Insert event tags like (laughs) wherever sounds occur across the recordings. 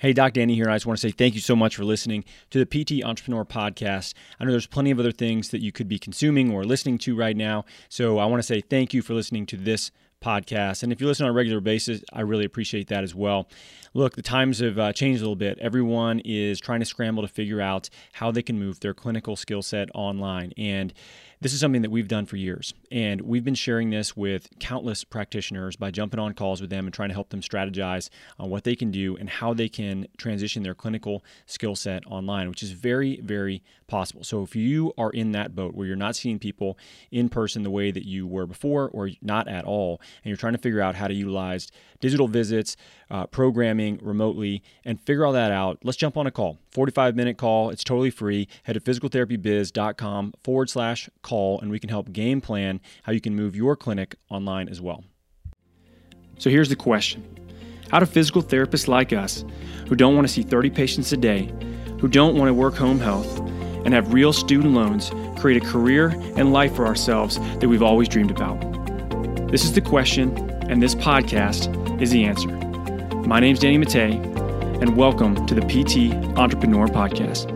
Hey, Doc Danny here. I just want to say thank you so much for listening to the PT Entrepreneur Podcast. I know there's plenty of other things that you could be consuming or listening to right now. So I want to say thank you for listening to this podcast. And if you listen on a regular basis, I really appreciate that as well. Look, the times have uh, changed a little bit. Everyone is trying to scramble to figure out how they can move their clinical skill set online. And this is something that we've done for years. And we've been sharing this with countless practitioners by jumping on calls with them and trying to help them strategize on what they can do and how they can transition their clinical skill set online, which is very, very possible. So if you are in that boat where you're not seeing people in person the way that you were before or not at all, and you're trying to figure out how to utilize digital visits, uh, programming remotely, and figure all that out, let's jump on a call. 45 minute call. It's totally free. Head to physicaltherapybiz.com forward slash call, and we can help game plan how you can move your clinic online as well. So here's the question How do physical therapists like us, who don't want to see 30 patients a day, who don't want to work home health, and have real student loans, create a career and life for ourselves that we've always dreamed about? This is the question, and this podcast is the answer. My name is Danny Mattei, and welcome to the PT Entrepreneur Podcast.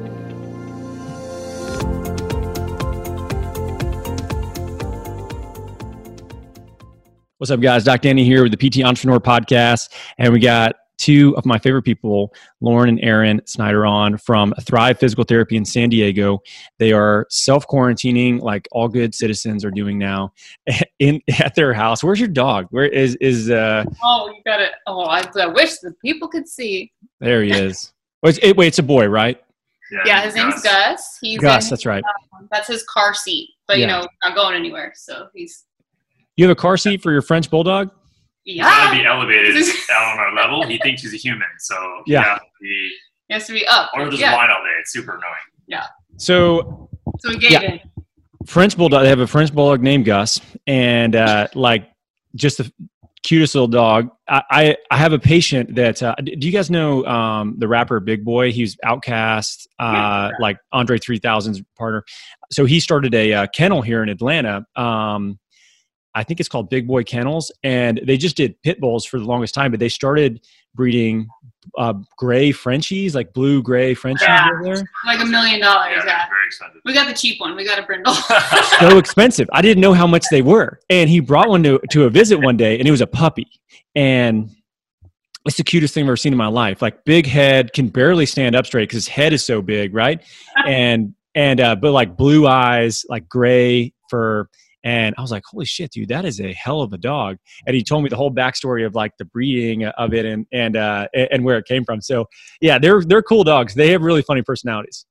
What's up, guys? Doc Danny here with the PT Entrepreneur Podcast, and we got two of my favorite people, Lauren and Aaron Snyder, on from Thrive Physical Therapy in San Diego. They are self quarantining, like all good citizens are doing now, (laughs) in at their house. Where's your dog? Where is is? uh Oh, you got it. Oh, I, I wish the people could see. There he is. wait, it, wait, it's a boy, right? Yeah, his name's Gus. He's Gus, in- that's right. um, that's his car seat, but you know, not going anywhere. So he's You have a car seat for your French bulldog? Yeah. trying to be elevated down (laughs) on our level. He thinks he's a human, so Yeah. yeah. He, He has to be up. or just yeah. whine all day. It's super annoying. So So we Yeah. French bulldog. They have a French bulldog named Gus, and uh, like just the cutest little dog. I I, I have a patient that. Uh, do you guys know um, the rapper Big Boi? He's OutKast, uh, like Andre 3000's partner. So he started a uh, kennel here in Atlanta. Um, I think it's called Big Boi Kennels, and they just did pit bulls for the longest time. But they started breeding uh, gray Frenchies, like blue gray Frenchies Yeah. over there. like a million dollars. Yeah, Yeah. very expensive. We got the cheap one. We got a brindle. (laughs) so expensive. I didn't know how much they were. And he brought one to, to a visit one day, and it was a puppy. And it's the cutest thing I've ever seen in my life. Like big head, can barely stand up straight because his head is so big, right? (laughs) And and uh, but like blue eyes, like gray fur. And I was like, holy shit, dude, that is a hell of a dog. And he told me the whole backstory of like the breeding of it and and uh, and where it came from. So yeah, they're they're cool dogs. They have really funny personalities.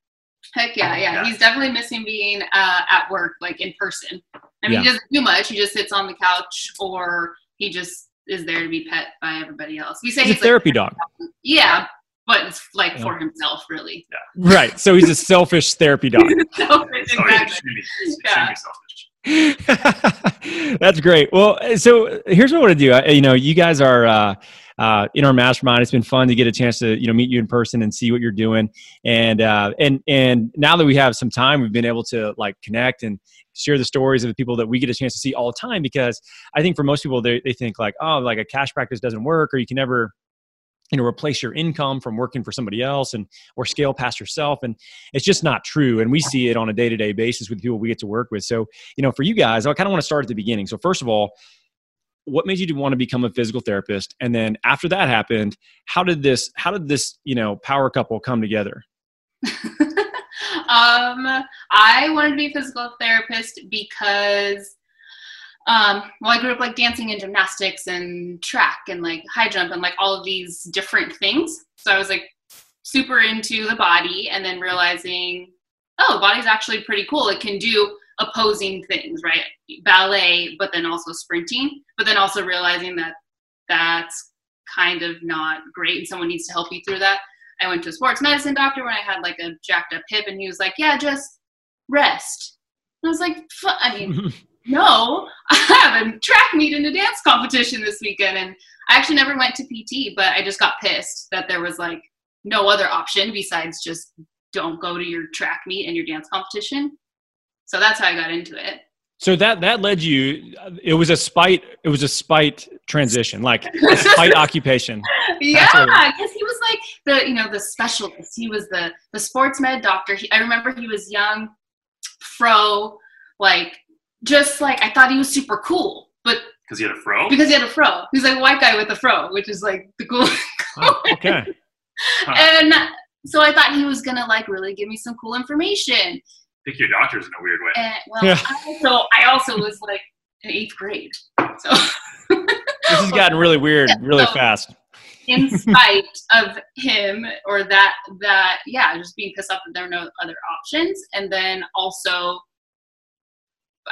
Heck yeah, yeah. Yeah. He's definitely missing being uh, at work, like in person. I mean, Yeah. he doesn't do much. He just sits on the couch, or he just is there to be pet by everybody else. We say He's a he's therapy dog. yeah, but it's like Yeah. for himself, really. Yeah. Right. So he's a selfish therapy dog. (laughs) So, Oh, exactly. shouldn't Yeah. (laughs) That's great. Well, so here's what I want to do. I, you know, you guys are uh, uh, in our mastermind. It's been fun to get a chance to you know meet you in person and see what you're doing. And uh, and and now that we have some time, we've been able to like connect and share the stories of the people that we get a chance to see all the time. Because I think for most people, they they think like, oh, like a cash practice doesn't work, or you can never you know replace your income from working for somebody else and or scale past yourself and it's just not true and we see it on a day-to-day basis with people we get to work with. So you know for you guys i kind of want to start at the beginning. So first of all what made you want to become a physical therapist? And then after that happened how did this how did this you know power couple come together? (laughs) Um, I wanted to be a physical therapist because, um, well, I grew up like dancing and gymnastics and track and like high jump and like all of these different things. So I was like super into the body and then realizing, oh, the body's actually pretty cool. It can do opposing things, right? Ballet, but then also sprinting, but then also realizing that that's kind of not great and someone needs to help you through that. I went to a sports medicine doctor when I had like a jacked up hip, and he was like, "Yeah, just rest." And I was like, "Fu- "I mean, (laughs) no, (laughs) I have a track meet and a dance competition this weekend, and I actually never went to PT, but I just got pissed that there was like no other option besides just don't go to your track meet and your dance competition. So that's how I got into it. So that that led you. It was a spite. It was a spite transition, like a (laughs) spite occupation. yeah, because he was like the you know the specialist. He was the the sports med doctor. He, I remember he was young, fro, like just like I thought he was super cool, but Because he had a fro. because he had a fro, he's like a white guy with a fro, which is like the cool. (laughs) Oh, okay. (laughs) and so I thought he was gonna like really give me some cool information. Pick your doctors in a weird way. And well, Yeah. I also I also was like in eighth grade, so (laughs) This has gotten really weird, really So- fast. in spite of him or that that yeah just being pissed off that there are no other options and then also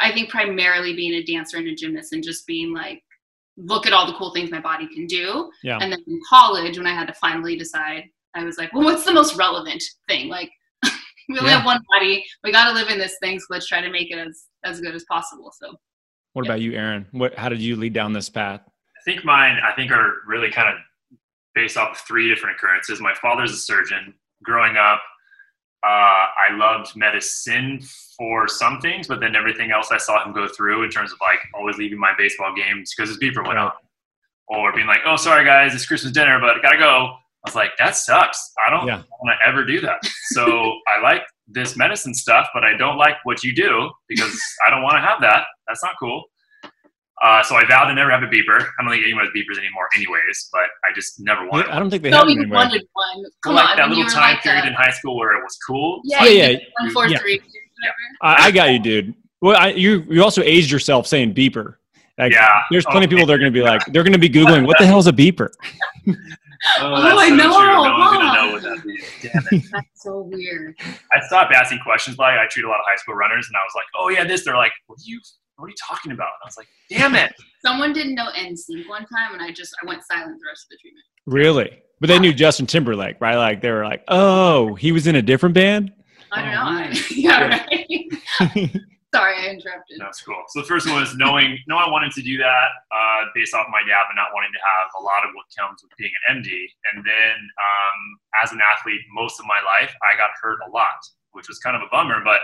i think primarily being a dancer and a gymnast and just being like look at all the cool things my body can do Yeah. and then in college when i had to finally decide i was like well what's the most relevant thing like (laughs) we only Yeah. have one body we got to live in this thing so let's try to make it as as good as possible so What about you, Aaron? What? How did you lead down this path? I think mine, I think, are really kind of based off of three different occurrences. My father's a surgeon. Growing up, uh, I loved medicine for some things, but then everything else I saw him go through in terms of like always leaving my baseball games because his beeper went Right. or being like, "Oh, sorry guys, it's Christmas dinner, but I gotta go." I was like, "That sucks. I don't Yeah. want to ever do that." So I like this medicine stuff, but I don't like what you do because I don't want to have that. That's not cool. Uh, so I vowed to never have a beeper. I don't think anyone has beepers anymore, anyways. But I just never wanted. I don't think they no have them you anywhere. wanted one come like on that little time like period a- in high school where it was cool. yeah, Yeah, yeah, one four yeah. three whatever I, I got you, dude. Well, I, you you also aged yourself saying beeper. Like, Yeah. There's plenty of Oh, people that are going to be like, they're going to be googling, what the hell is a beeper? Oh, (laughs) Oh, I so know, True. No one's gonna know what that is. Damn it. (laughs) That's so weird. I stopped asking questions. Like I treat a lot of high school runners, and I was like, "Oh yeah, this." They're like, "What are you? What are you talking about?" And I was like, "Damn it!" Someone didn't know NSYNC one time, and I just I went silent the rest of the treatment. Really? But they knew Justin Timberlake, right? Like they were like, oh, he was in a different band. I don't Oh, know. man. (laughs) yeah, right. (laughs) Sorry, I interrupted. That's cool. So the first one was knowing, no, I wanted to do that uh, based off my dad, but not wanting to have a lot of what comes with being an MD. And then um, as an athlete, most of my life, I got hurt a lot, which was kind of a bummer, but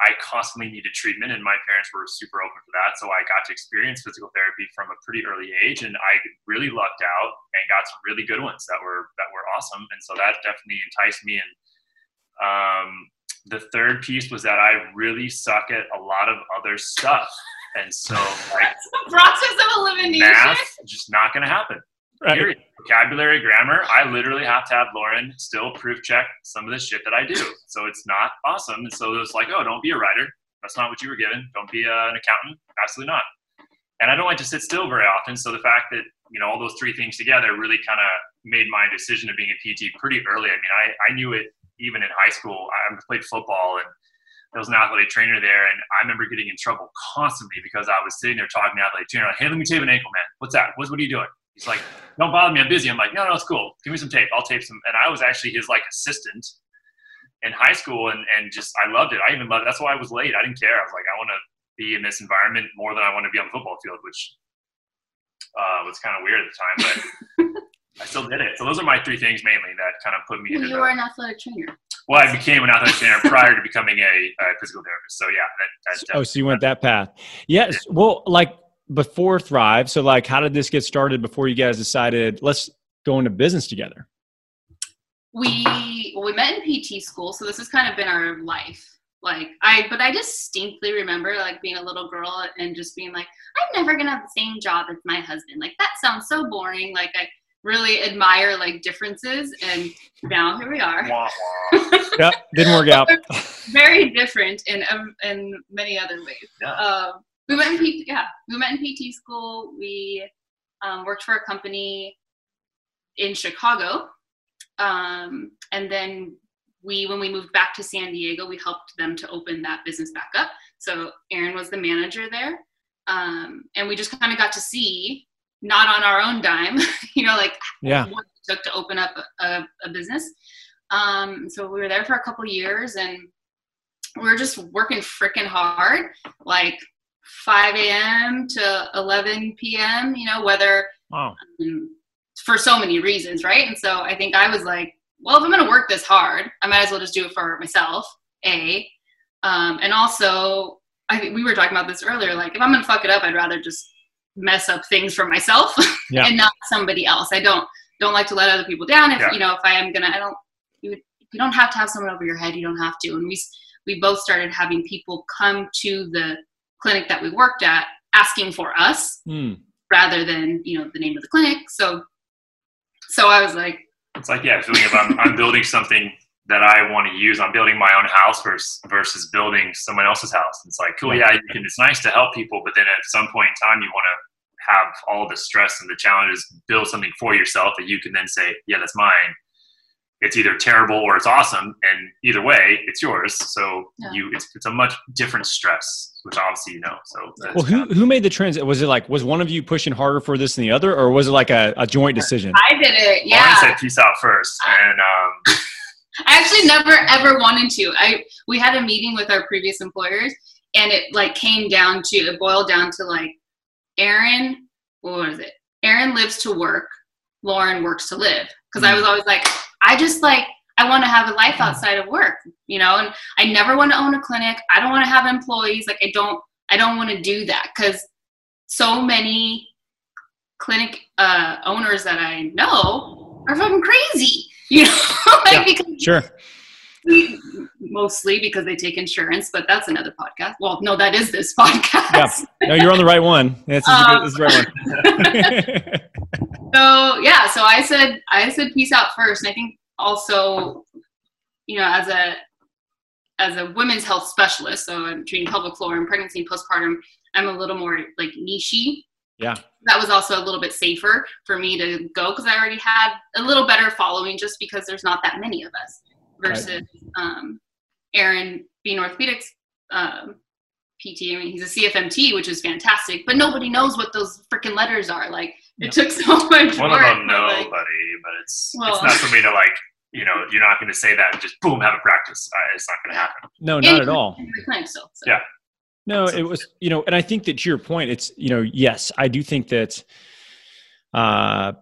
I constantly needed treatment, and my parents were super open for that. So I got to experience physical therapy from a pretty early age, and I really lucked out and got some really good ones that were that were awesome. And so that definitely enticed me. And um, the third piece was that I really suck at a lot of other stuff, and so (laughs) like Process of elimination. math, just not going to happen. Right. Vocabulary, grammar. I literally have to have Lauren still proof check some of the shit that I do. So it's not awesome. And so it's like, oh, don't be a writer. That's not what you were given. Don't be uh, an accountant. Absolutely not. And I don't like to sit still very often. So the fact that, you know, all those three things together really kind of made my decision of being a PT pretty early. I mean, I, I knew it even in high school. I played football and there was an athletic trainer there. And I remember getting in trouble constantly because I was sitting there talking to athletic trainer, like, hey, let me tape an ankle, man. What's that? What's, what are you doing? He's like, don't bother me. I'm busy. I'm like, no, no, it's cool. Give me some tape. I'll tape some. And I was actually his like assistant in high school, and and just I loved it. I even loved. That's why I was late. I didn't care. I was like, I want to be in this environment more than I want to be on the football field, which uh, was kind of weird at the time, but (laughs) I still did it. So those are my three things mainly that kind of put me Well, you were an athletic trainer. well, I became an athletic trainer prior to becoming a, a physical therapist. So yeah, that, that Oh, so you went that path. Yes. Well, like before Thrive. So, like, how did this get started before you guys decided, let's go into business together? We well, we met in PT school, so this has kind of been our life. Like I, but I distinctly remember like being a little girl and just being like, I'm never gonna have the same job as my husband. Like that sounds so boring. Like I really admire like differences, and now here we are. Wah, wah. (laughs) Yep. Didn't work out. very different in um, in many other ways. Yeah. Um, we met in PT, yeah, we met in PT school. We um, worked for a company in Chicago, um, and then we, when we moved back to San Diego, we helped them to open that business back up. So Aaron was the manager there, um, and we just kind of got to see, not on our own dime, (laughs) you know, like Yeah. what it took to open up a, a business. Um, so we were there for a couple years and we were just working freaking hard, like 5 a.m. to 11 p.m., you know, whether Wow. um, for so many reasons, right? And so I think I was like, well, if I'm going to work this hard, I might as well just do it for myself, A. Um, and also, I think we were talking about this earlier. Like, if I'm gonna fuck it up, I'd rather just mess up things for myself (laughs) Yeah. and not somebody else. I don't don't like to let other people down. If Yeah. you know, if I am gonna, I don't. You, you don't have to have someone over your head. You don't have to. And we we both started having people come to the clinic that we worked at asking for us Hmm. rather than you know the name of the clinic. So so I was like, It's like yeah, feeling if I'm I'm building something that I want to use, I'm building my own house versus versus building someone else's house. It's like cool, yeah, you can, it's nice to help people, but then at some point in time, you want to have all the stress and the challenges, build something for yourself that you can then say, yeah, that's mine. It's either terrible or it's awesome, and either way, it's yours. So Yeah. you, it's it's a much different stress, which obviously you know. So that's Well, who who made the transit? Was it like was one of you pushing harder for this than the other, or was it like a, a joint decision? I did it. Lauren Yeah. said peace out first, and um, (laughs) I actually never ever wanted to. I we had a meeting with our previous employers, and it like came down to it boiled down to like, Aaron, what was it? Aaron lives to work, Lauren works to live. Because I was always like, I just like I want to have a life outside of work, you know. And I never want to own a clinic. I don't want to have employees. Like I don't I don't want to do that because so many clinic uh, owners that I know are fucking crazy. (laughs) You know, like Yeah. because Sure. mostly because they take insurance, but that's another podcast. Well, no, that is this (laughs) podcast. yeah. No, you're on the right one. That's Um, this is the right one. (laughs) So yeah, so I said I said peace out first, and I think also, you know, as a as a women's health specialist, so I'm treating pelvic floor and pregnancy and postpartum. I'm a little more like nichey. Yeah. That was also a little bit safer for me to go because I already had a little better following, just because there's not that many of us. Versus um, Aaron being orthopedics um, PT. I mean, he's a CFMT, which is fantastic, but nobody knows what those freaking letters are. Like, it took so (laughs) much One work. of them, but, like, nobody, but it's Well- it's not for me to like. You know, you're not going to say that and just boom have a practice. Uh, it's not going to happen. No, not at all. in clinic still. So. Yeah. No, it was, you know, and I think that to your point, it's, you know, yes, I do think that uh,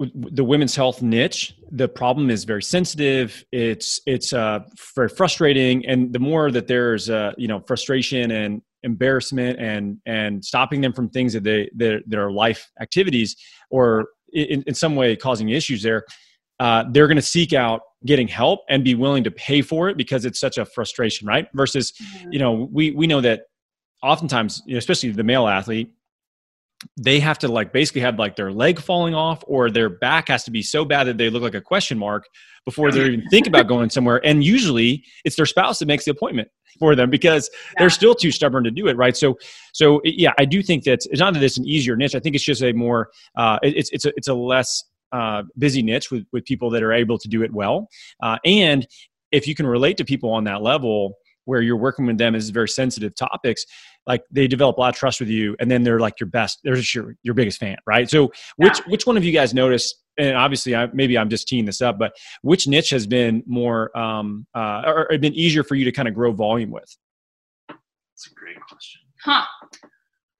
w- w- the women's health niche, the problem is very sensitive. It's, it's uh, very frustrating. And the more that there's, uh, you know, frustration and embarrassment and, and stopping them from things that they, that, that are life activities or in, in some way causing issues there, uh, they're going to seek out getting help and be willing to pay for it because it's such a frustration, right? Versus, you know, we we know that oftentimes, you know, especially the male athlete, they have to like basically have like their leg falling off or their back has to be so bad that they look like a question mark before they even think about going somewhere. And usually it's their spouse that makes the appointment for them because they're still too stubborn to do it, right? So, so yeah, I do think that it's not that it's an easier niche. I think it's just a more, uh, it's it's a it's a less uh, busy niche with with people that are able to do it well, uh, and if you can relate to people on that level where you're working with them as very sensitive topics like they develop a lot of trust with you and then they're like your best they're just your, your biggest fan right so which which one of you guys noticed and obviously I, maybe i'm just teeing this up but which niche has been more um uh or, or been easier for you to kind of grow volume with It's a great question. Huh.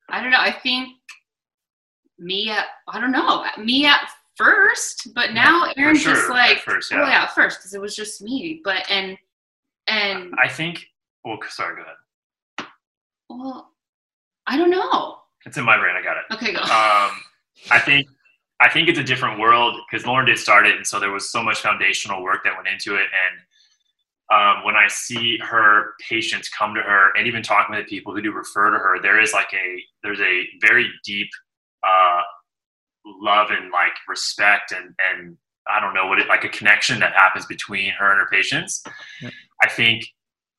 I don't know. I think me at, I don't know, me at first, but now Aaron's sure, just at like, first, oh yeah. yeah, at first, because it was just me. But, and, and, I think. Well, sorry. Go ahead. Well, I don't know. It's in my brain. I got it. Okay, go. um, I think I think it's a different world because Lauren did start it, and so there was so much foundational work that went into it. And um, when I see her patients come to her, and even talking with the people who do refer to her, there is like a there's a very deep uh, love and like respect and and I don't know what it like a connection that happens between her and her patients. Yep. I think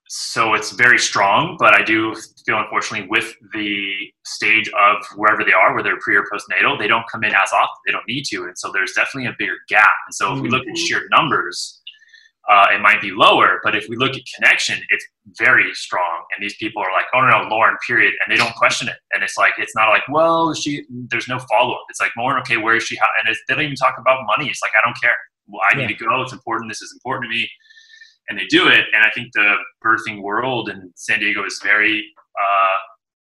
so it's very strong, but I do feel unfortunately with the stage of wherever they are, whether pre or postnatal, they don't come in as often. They don't need to, and so there's definitely a bigger gap. And so if we look at sheer numbers, uh, it might be lower, but if we look at connection, it's very strong. And these people are like, "Oh no, no, Lauren, period," and they don't question it. And it's like it's not like, "Well, she." There's no follow up. It's like, "Lauren, okay, where is she?" And it's, they don't even talk about money. It's like, I don't care. Well, I need to go. It's important. This is important to me and they do it. And I think the birthing world in San Diego is very, uh,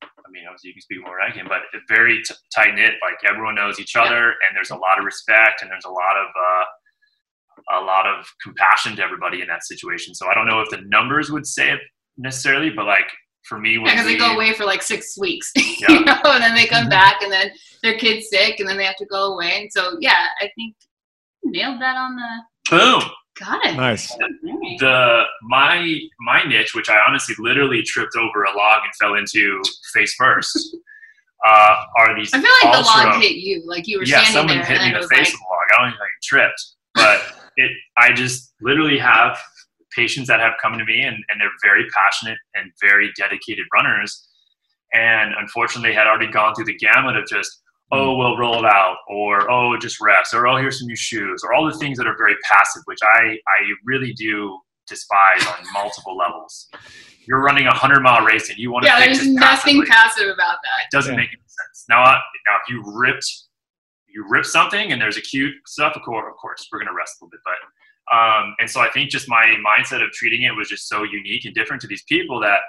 I mean, obviously you can speak more than I can, but very t- tight knit. Like everyone knows each other, and there's a lot of respect, and there's a lot of uh, a lot of compassion to everybody in that situation. So I don't know if the numbers would say it necessarily, but like for me because they go away for like six weeks, (laughs) Yeah. you know, and then they come Mhm. back, and then their kid's sick, and then they have to go away. And so, yeah, I think nailed that on the. boom. Got it. Nice. The my my niche, which I honestly literally tripped over a log and fell into face first, (laughs) uh, are these. I feel like the log hit you, like you were yeah, standing someone there, hit me in the face like, with a log. I don't even think I tripped, but (laughs) it. I just literally have patients that have come to me and, and they're very passionate and very dedicated runners, and unfortunately had already gone through the gamut of just oh we'll roll it out or oh just rest or oh here's some new shoes or all the things that are very passive, which I I really do despise on multiple levels. You're running a hundred mile race and you want to yeah, there's nothing passively passive about that. it doesn't Yeah. make any sense. Now, now if you ripped, you rip something and there's acute stuff, of course, of course, we're gonna rest a little bit. But um, and so I think just my mindset of treating it was just so unique and different to these people that.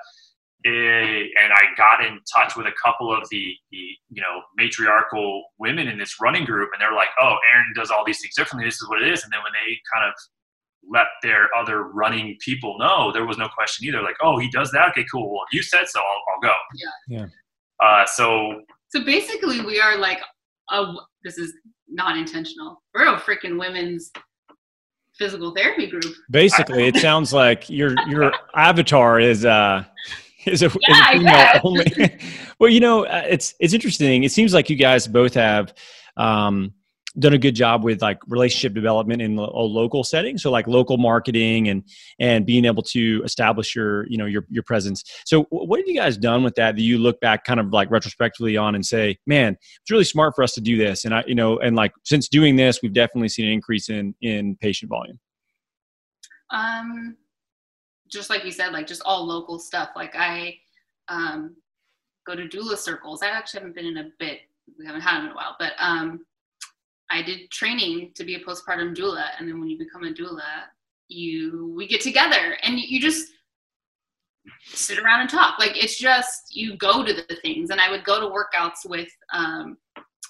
Eh, and I got in touch with a couple of the, the, you know, matriarchal women in this running group, and they're like, "Oh, Aaron does all these things differently. This is what it is." And then when they kind of let their other running people know, there was no question either. Like, "Oh, he does that. Okay, cool. Well, you said so. I'll, I'll go." Yeah. Yeah. Uh, so So basically, we are like a. This is not intentional. We're a freaking women's physical therapy group. Basically, it sounds like your your (laughs) avatar is uh is a, is a Yeah, I female guess. only. (laughs) well, you know, uh, it's it's interesting. It seems like you guys both have um, done a good job with like relationship development in a local setting. So like local marketing and and being able to establish your you know your your presence. So what have you guys done with that? That you look back kind of like retrospectively on and say, man, it's really smart for us to do this. And I you know and like since doing this, we've definitely seen an increase in in patient volume. Um, just like you said, like just all local stuff. Like I um, go to doula circles. I actually haven't been in a bit. We haven't had them in a while, but um, I did training to be a postpartum doula, and then when you become a doula, you we get together and you, just sit around and talk. Like it's just you go to the things, and I would go to workouts with um,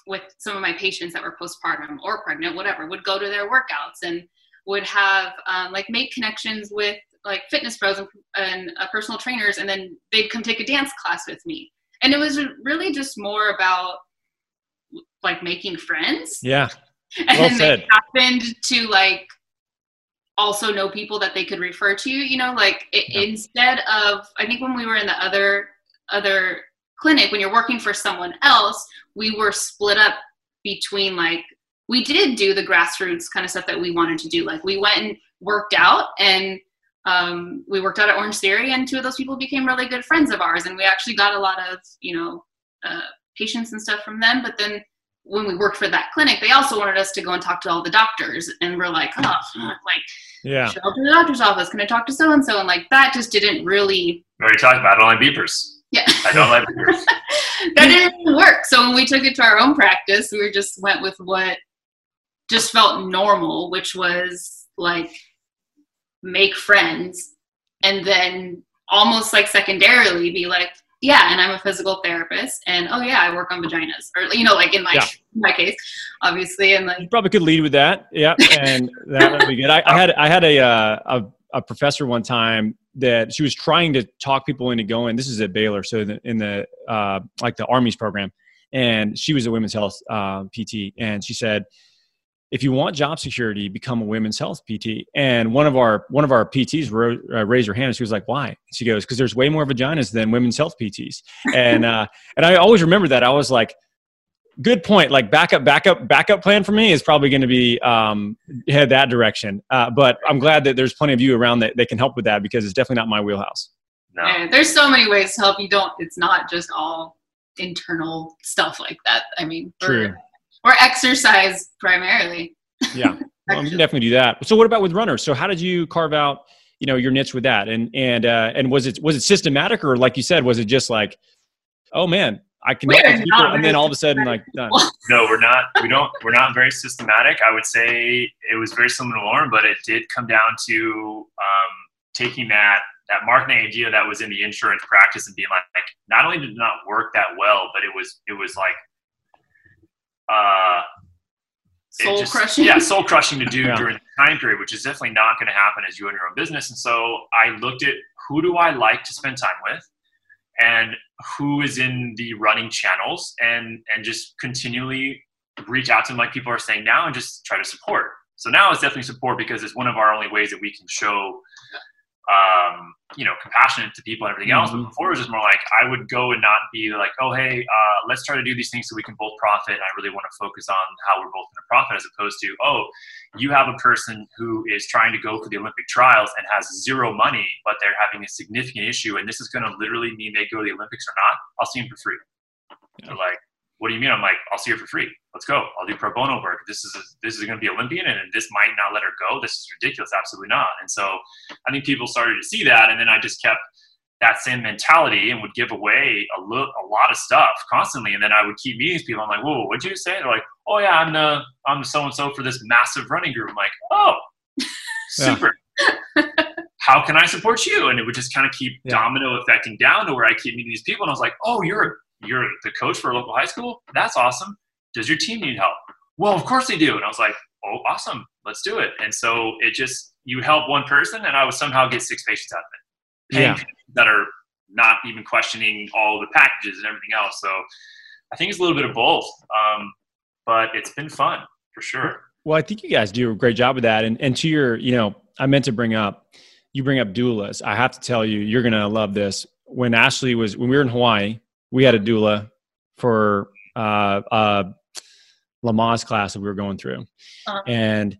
with some of my patients that were postpartum or pregnant, whatever. Would go to their workouts and would have um, like make connections with like fitness pros and, and uh, personal trainers, and then they'd come take a dance class with me. And it was really just more about like making friends. Yeah. (laughs) And Well then said. they happened to like also know people that they could refer to, you know, like it, Yeah. instead of I think when we were in the other other clinic when you're working for someone else, we were split up between like we did do the grassroots kind of stuff that we wanted to do. Like we went and worked out and um, we worked out at Orange Theory and two of those people became really good friends of ours and we actually got a lot of, you know, uh, patients and stuff from them. But then when we worked for that clinic, they also wanted us to go and talk to all the doctors and we're like, oh, fuck, like Yeah. show up to the doctor's office. Can I talk to so and so? And like that just didn't really. we already talked about it. I don't like beepers. Yeah, I don't like beepers. (laughs) that didn't really work. So when we took it to our own practice, we just went with what just felt normal, which was like make friends, and then almost like secondarily be like, yeah, and I'm a physical therapist, and oh yeah, I work on vaginas, or you know, like in my Yeah. in (laughs) my case, obviously, and like You probably could lead with that. Yeah, (laughs) and that would be good. I, I had I had a, uh, a a professor one time that she was trying to talk people into going. This is at Baylor, so the, in the uh, like the Army's program, and she was a women's health uh, PT, and she said, if you want job security, become a women's health PT. And one of our one of our PTs ro- uh, raised her hand. And she was like, "Why?" She goes, "Because there's way more vaginas than women's health PTs." And uh, (laughs) and I always remember that. I was like, good point. Like backup, backup, backup plan for me is probably going to be um, head that direction. Uh, but I'm glad that there's plenty of you around that, that can help with that because it's definitely not my wheelhouse. No. Yeah, there's so many ways to help. You don't. It's not just all internal stuff like that. I mean, True. Or, or exercise primarily. Yeah, (laughs) well, we can definitely do that. So what about with runners? So how did you carve out, you know, your niche with that? And and uh, and was it was it systematic or like you said, was it just like, oh man, I can We help people, and then all of a sudden like done. No, we're not. We don't. We're not very systematic. I would say it was very similar to Lauren, but it did come down to um, taking that that marketing idea that was in the insurance practice and being like, like, not only did it not work that well, but it was it was like, uh, Soul just- crushing. Yeah, soul crushing to do Yeah. during the time period, which is definitely not going to happen as you own your own business. And so I looked at who do I like to spend time with, and who is in the running channels and and just continually reach out to them like people are saying now and just try to support so now it's definitely support because it's one of our only ways that we can show um, you know, compassionate to people and everything else. Mhm. But before it was just more like I would go and not be like, oh, hey, uh, let's try to do these things so we can both profit. And I really want to focus on how we're both going to profit as opposed to, oh, you have a person who is trying to go for the Olympic trials and has zero money, but they're having a significant issue. And this is going to literally mean they go to the Olympics or not. I'll see them for free. They're like, what do you mean? I'm like, I'll see her for free. Let's go. I'll do pro bono work. This is this is going to be Olympian, and this might not let her go. This is ridiculous. Absolutely not. And so, I think people started to see that, and then I just kept that same mentality and would give away a, lo- a lot of stuff constantly. And then I would keep meeting these people. I'm like, whoa, what'd you say? They're like, oh yeah, I'm the I'm the so and so for this massive running group. I'm like, oh, (laughs) super. How can I support you? And it would just kind of keep Yeah. domino affecting down to where I keep meeting these people, and I was like, oh, you're you're the coach for a local high school. That's awesome. Does your team need help? Well, of course they do. And I was like, oh, awesome. Let's do it. And so it just you help one person, and I would somehow get six patients out of it. Paying Yeah. that are not even questioning all the packages and everything else. So I think it's a little bit of both. Um, but it's been fun for sure. Well, I think you guys do a great job with that. And and to your, you know, I meant to bring up, you bring up doulas. I have to tell you, you're gonna love this. When Ashley was when we were in Hawaii, we had a doula for uh uh Lamaze class that we were going through. Uh-huh. And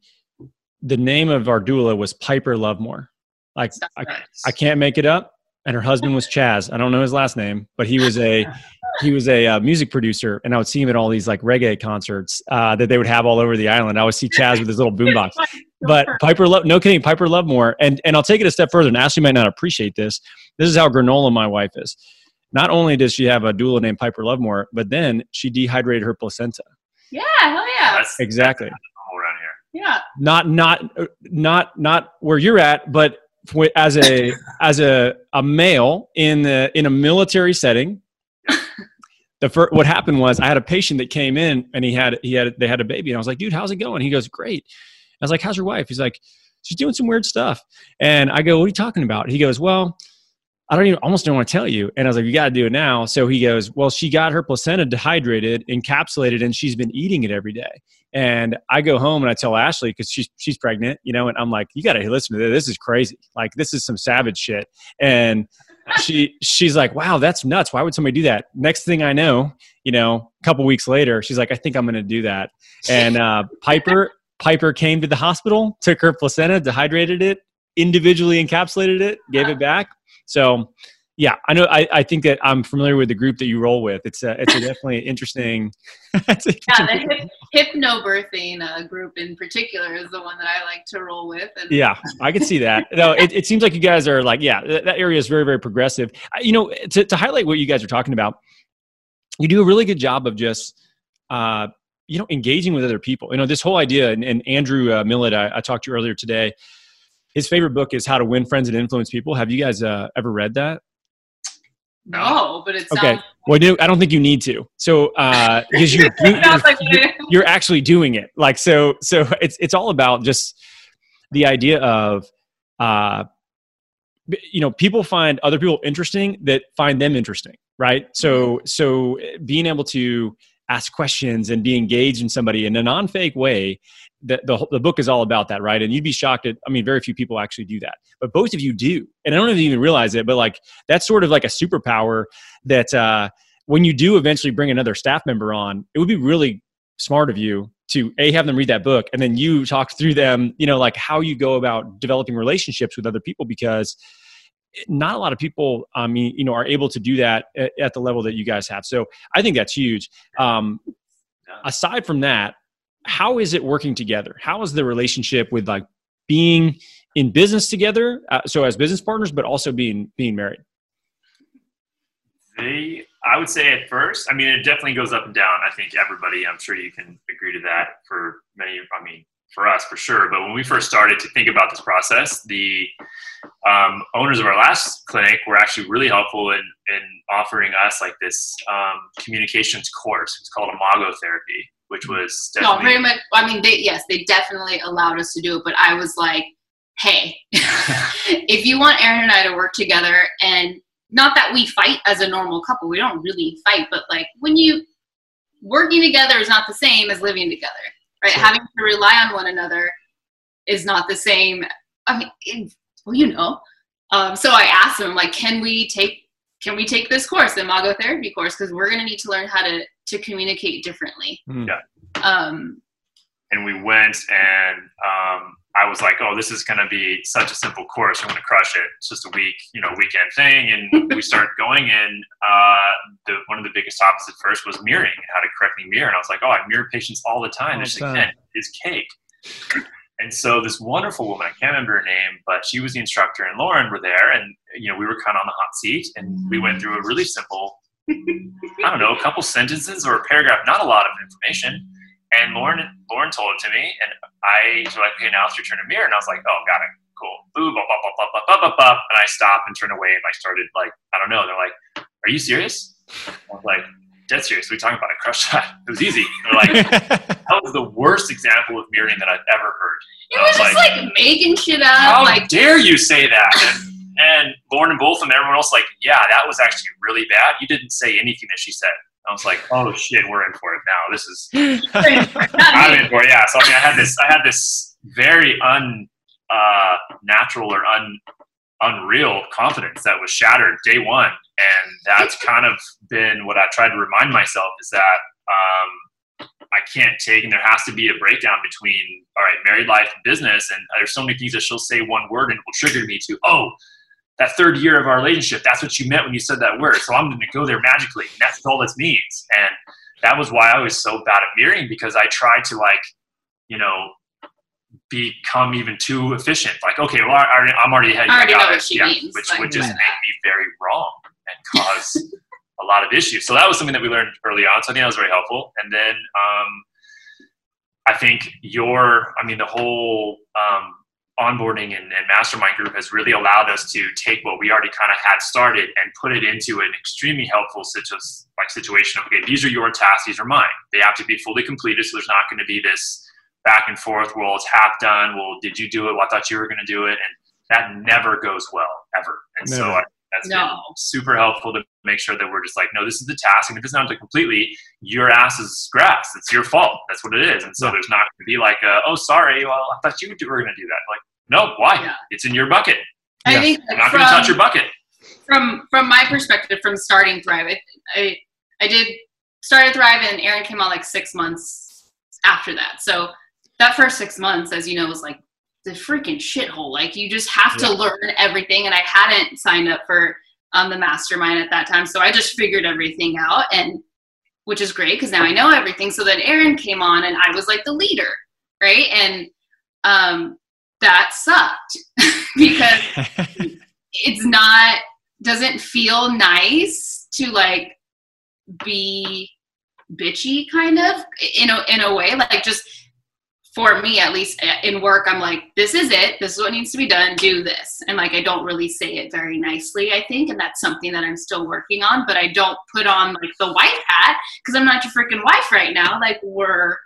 the name of our doula was Piper Lovemore. Like I, Nice. I can't make it up. And her husband was Chaz. I don't know his last name, but he was a he was a uh, music producer, and I would see him at all these like reggae concerts uh, that they would have all over the island. I would see Chaz with his little (laughs) boombox. But Piper, Lo- no kidding, Piper Lovemore, and and I'll take it a step further. And Ashley might not appreciate this. This is how granola my wife is. Not only does she have a doula named Piper Lovemore, but then she dehydrated her placenta. Yeah, hell yeah. That's Exactly. all around here. Yeah. not not not not where you're at but as a (laughs) as a, a male in the in a military setting (laughs) the fir- what happened was i had a patient that came in and he had he had they had a baby and i was like dude how's it going he goes great i was like how's your wife he's like she's doing some weird stuff and i go what are you talking about he goes well I don't even almost don't want to tell you. And I was like, you got to do it now. So he goes, well, she got her placenta dehydrated, encapsulated, and she's been eating it every day. And I go home and I tell Ashley because she's she's pregnant, you know, and I'm like, you got to listen to this. This is crazy. Like this is some savage shit. And she she's like, wow, that's nuts. Why would somebody do that? Next thing I know, you know, a couple weeks later, she's like, I think I'm going to do that. And uh, Piper Piper came to the hospital, took her placenta, dehydrated it, individually encapsulated it, gave it back. So. Yeah, I know. I, I think that I'm familiar with the group that you roll with. It's a, it's a definitely (laughs) interesting. (laughs) it's a- Yeah, the hip, hypnobirthing uh, group in particular is the one that I like to roll with. And Yeah, I can see that. (laughs) No, it, it seems like you guys are like, yeah, that, that area is very, very progressive. You know, to, to highlight what you guys are talking about, you do a really good job of just, uh, you know, engaging with other people. You know, this whole idea, and, and Andrew uh, Millett, I, I talked to earlier today, his favorite book is How to Win Friends and Influence People. Have you guys uh, ever read that? no, but it sounds. Okay. Well, no, I don't think you need to. So, uh, (laughs) because you, (laughs) you, sounds like you're, you're actually doing it. Like, so, so it's, it's all about just the idea of, uh, you know, people find other people interesting that find them interesting. Right. So, so being able to ask questions and be engaged in somebody in a non-fake way, the, the, the book is all about that. Right. And you'd be shocked at, I mean, very few people actually do that, but both of you do. And I don't even realize it, but like, that's sort of like a superpower that, uh, when you do eventually bring another staff member on, it would be really smart of you to a have them read that book and then you talk through them, you know, like how you go about developing relationships with other people because not a lot of people, I mean, you know, are able to do that at, at the level that you guys have. So I think that's huge. Um, aside from that, how is it working together? How is the relationship with like being in business together? Uh, so as business partners, but also being being married. They, I would say at first, I mean, it definitely goes up and down. I think everybody, I'm sure you can agree to that for many, I mean, for us for sure. But when we first started to think about this process, the um, owners of our last clinic were actually really helpful in, in offering us like this um, communications course. It's called Imago Therapy, which was no, definitely. very much. I mean, they, yes, they definitely allowed us to do it, but I was like, hey, (laughs) if you want Aaron and I to work together and not that we fight as a normal couple. We don't really fight, but like when you working together is not the same as living together, right? Sure. Having to rely on one another is not the same. I mean, it, well, you know. Um, so I asked him, like, can we take can we take this course, the Imago therapy course, because we're going to need to learn how to to communicate differently. Mm. Yeah. Um, and we went and um, I was like, oh, this is going to be such a simple course. I'm going to crush it. It's just a week, you know, weekend thing. And (laughs) we started going in. Uh, the, one of the biggest topics at first was mirroring, and how to correctly mirror. And I was like, oh, I mirror patients all the time. All There's the like, time. "Man, it's cake. And so this wonderful woman, I can't remember her name, but she was the instructor and Lauren were there and you know, we were kind of on the hot seat and we went through a really simple, I don't know, a couple sentences or a paragraph, not a lot of information. And Lauren Lauren told it to me and I was like, okay, now it's your turn to mirror. And I was like, oh, got it. Cool. Ooh. And I stopped and turned away and I started like, I don't know. They're like, are you serious? I was like, dead serious. What are you talking about? I crushed that. It was easy. They're like, (laughs) that was the worst example of mirroring that I've ever heard. it I was was just like, making shit up, How like dare you say that? And, and Lauren and both and everyone else like, yeah, that was actually really bad. You didn't say anything that she said. I was like, oh shit, we're in for it now. This is (laughs) I'm in for it. Yeah. So I mean, I had this, I had this very un uh, natural or un unreal confidence that was shattered day one, and that's kind of been what I tried to remind myself is that um, I can't take, and there has to be a breakdown between all right, married life and business, and there's so many things that she'll say one word and it will trigger me to oh. That third year of our relationship, that's what you meant when you said that word. So I'm going to go there magically. And that's all this means. And that was why I was so bad at mirroring because I tried to like, you know, become even too efficient. Like, okay, well, I, already- I'm already ahead. I already know what she yeah, means, which like- would just Yeah. make me very wrong and cause a lot of issues. So that was something that we learned early on. So I think that was very helpful. And then um, I think your, I mean, the whole um, onboarding and, and mastermind group has really allowed us to take what we already kind of had started and put it into an extremely helpful situ- like situation of okay, these are your tasks, these are mine. They have to be fully completed, so there's not going to be this back and forth. Well, it's half done. Well, did you do it? Well, I thought you were going to do it, and that never goes well ever. And so Never. I, that's been No. super helpful to make sure that we're just like, no, this is the task, and if it's not done completely, your ass is grass. It's your fault. That's what it is. And so Yeah. there's not going to be like, uh, oh, sorry. Well, I thought you were going to do that. Like, no, why? Yeah. It's in your bucket. I Yeah. think I'm not going to touch from- your bucket. from from my perspective from starting thrive I, I i did started thrive and aaron came out like six months after that so that first six months as you know was like the freaking shithole. Like you just have to learn everything and i hadn't signed up for um, the mastermind at that time so i just figured everything out and which is great because now i know everything. So then aaron came on and i was like the leader right? And um that sucked (laughs) because (laughs) it's not doesn't feel nice to like be bitchy kind of in a in a way. Like just for me at least eh, in work i'm like this is it this is what needs to be done do this and like i don't really say it very nicely i think and that's something that i'm still working on but i don't put on like the wife hat because i'm not your freaking wife right now like we're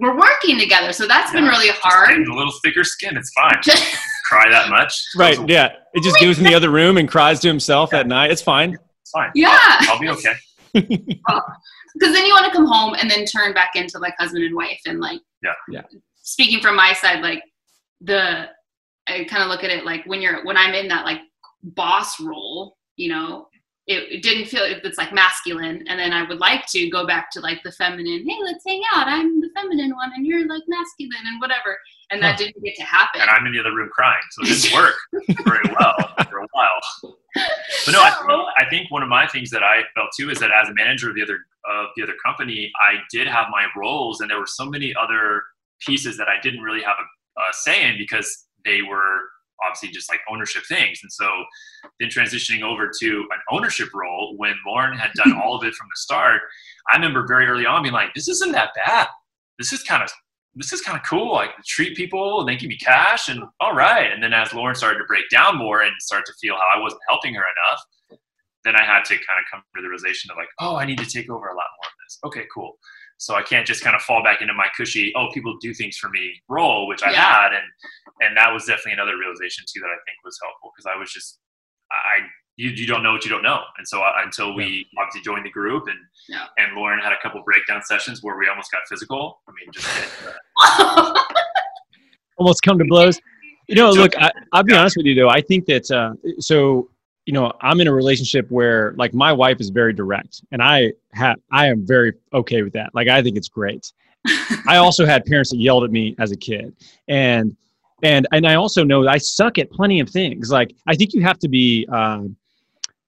we're working together so that's been really hard a little thicker skin. It's fine. (laughs) Cry that much. right. Yeah. It just goes in the other room and cries to himself at night. It's fine. It's fine. yeah I'll be okay. (laughs) (laughs) because then you want to come home and then turn back into like husband and wife and like Yeah. Yeah. speaking from my side like the i kind of look at it like when you're when i'm in that like boss role you know it, didn't feel it's like masculine and then i would like to go back to like the feminine hey let's hang out i'm the feminine one and you're like masculine and whatever and that Huh. didn't get to happen And I'm in the other room crying. So it didn't work (laughs) very well for a while. But no, I, So- I think one of my things that I felt too is that as a manager of the other of the other company, I did have my roles, and there were so many other pieces that I didn't really have a, a say in because they were obviously just like ownership things. And so then transitioning over to an ownership role when Lauren had done (laughs) all of it from the start, I remember very early on being like, "This isn't that bad. This is kind of." This is kind of cool. Like treat people and they give me cash and all right. And then as Lauren started to break down more and start to feel how I wasn't helping her enough, then I had to kind of come to the realization of like, oh, I need to take over a lot more of this. Okay, cool. So I can't just kind of fall back into my cushy, oh, people do things for me role, which I Yeah. had, and and that was definitely another realization too that I think was helpful because I was just I you, you don't know what you don't know. And so uh, until we yeah. obviously joined the group and yeah. and Lauren had a couple breakdown sessions where we almost got physical. I mean, just (laughs) almost come to blows. You know, look, I, will be honest with you though. I think that uh, so you know I'm in a relationship where like my wife is very direct, and I have I am very okay with that. Like I think it's great. (laughs) I also had parents that yelled at me as a kid, and and and I also know I suck at plenty of things. Like I think you have to be uh,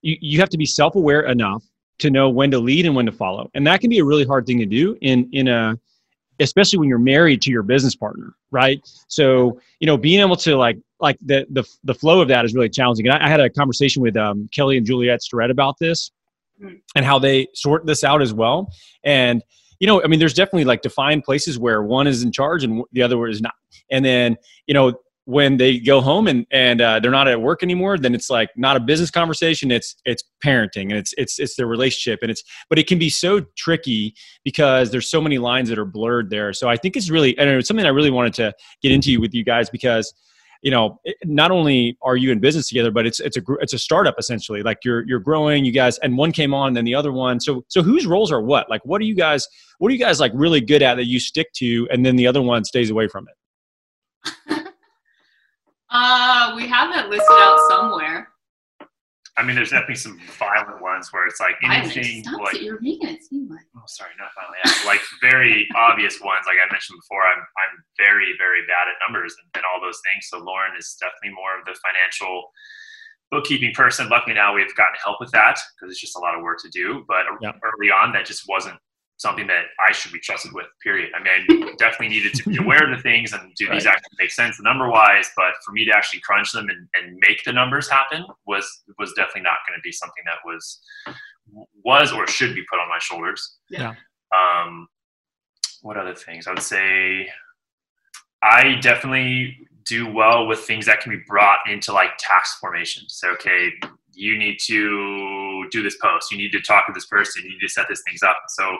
you you have to be self aware enough to know when to lead and when to follow, and that can be a really hard thing to do in in a especially when you're married to your business partner, right? So you know being able to like like the the the flow of that is really challenging. And I, I had a conversation with um, Kelly and Juliet Starrett about this hmm. and how they sort this out as well. And you know, I mean, there's definitely like defined places where one is in charge and the other one is not. And then, you know, when they go home and and uh, they're not at work anymore, then it's like not a business conversation. It's it's parenting and it's it's it's their relationship and it's but it can be so tricky because there's so many lines that are blurred there. So I think it's really and it's something I really wanted to get into with you guys because you know, not only are you in business together, but it's it's a it's a startup essentially. Like you're you're growing, you guys, and one came on, then the other one. So so whose roles are what? Like what are you guys what are you guys like really good at that you stick to, and then the other one stays away from it? (laughs) uh, we have that listed out somewhere. I mean, there's definitely some violent ones where it's like anything Stop like you're making it seem like. Oh, sorry, not violent. Yeah, like very obvious ones. Like I mentioned before, I'm I'm very very bad at numbers and, and all those things. So Lauren is definitely more of the financial bookkeeping person. Luckily now we've gotten help with that because it's just a lot of work to do. But early on, that just wasn't something that I should be trusted with, period. I mean, I (laughs) definitely needed to be aware of the things and do right. these actually make sense number wise, but for me to actually crunch them and, and make the numbers happen was was definitely not going to be something that was was or should be put on my shoulders. Yeah. Um, what other things? I would say I definitely do well with things that can be brought into like task formation. So, okay, you need to do this post, you need to talk to this person, you need to set these things up. So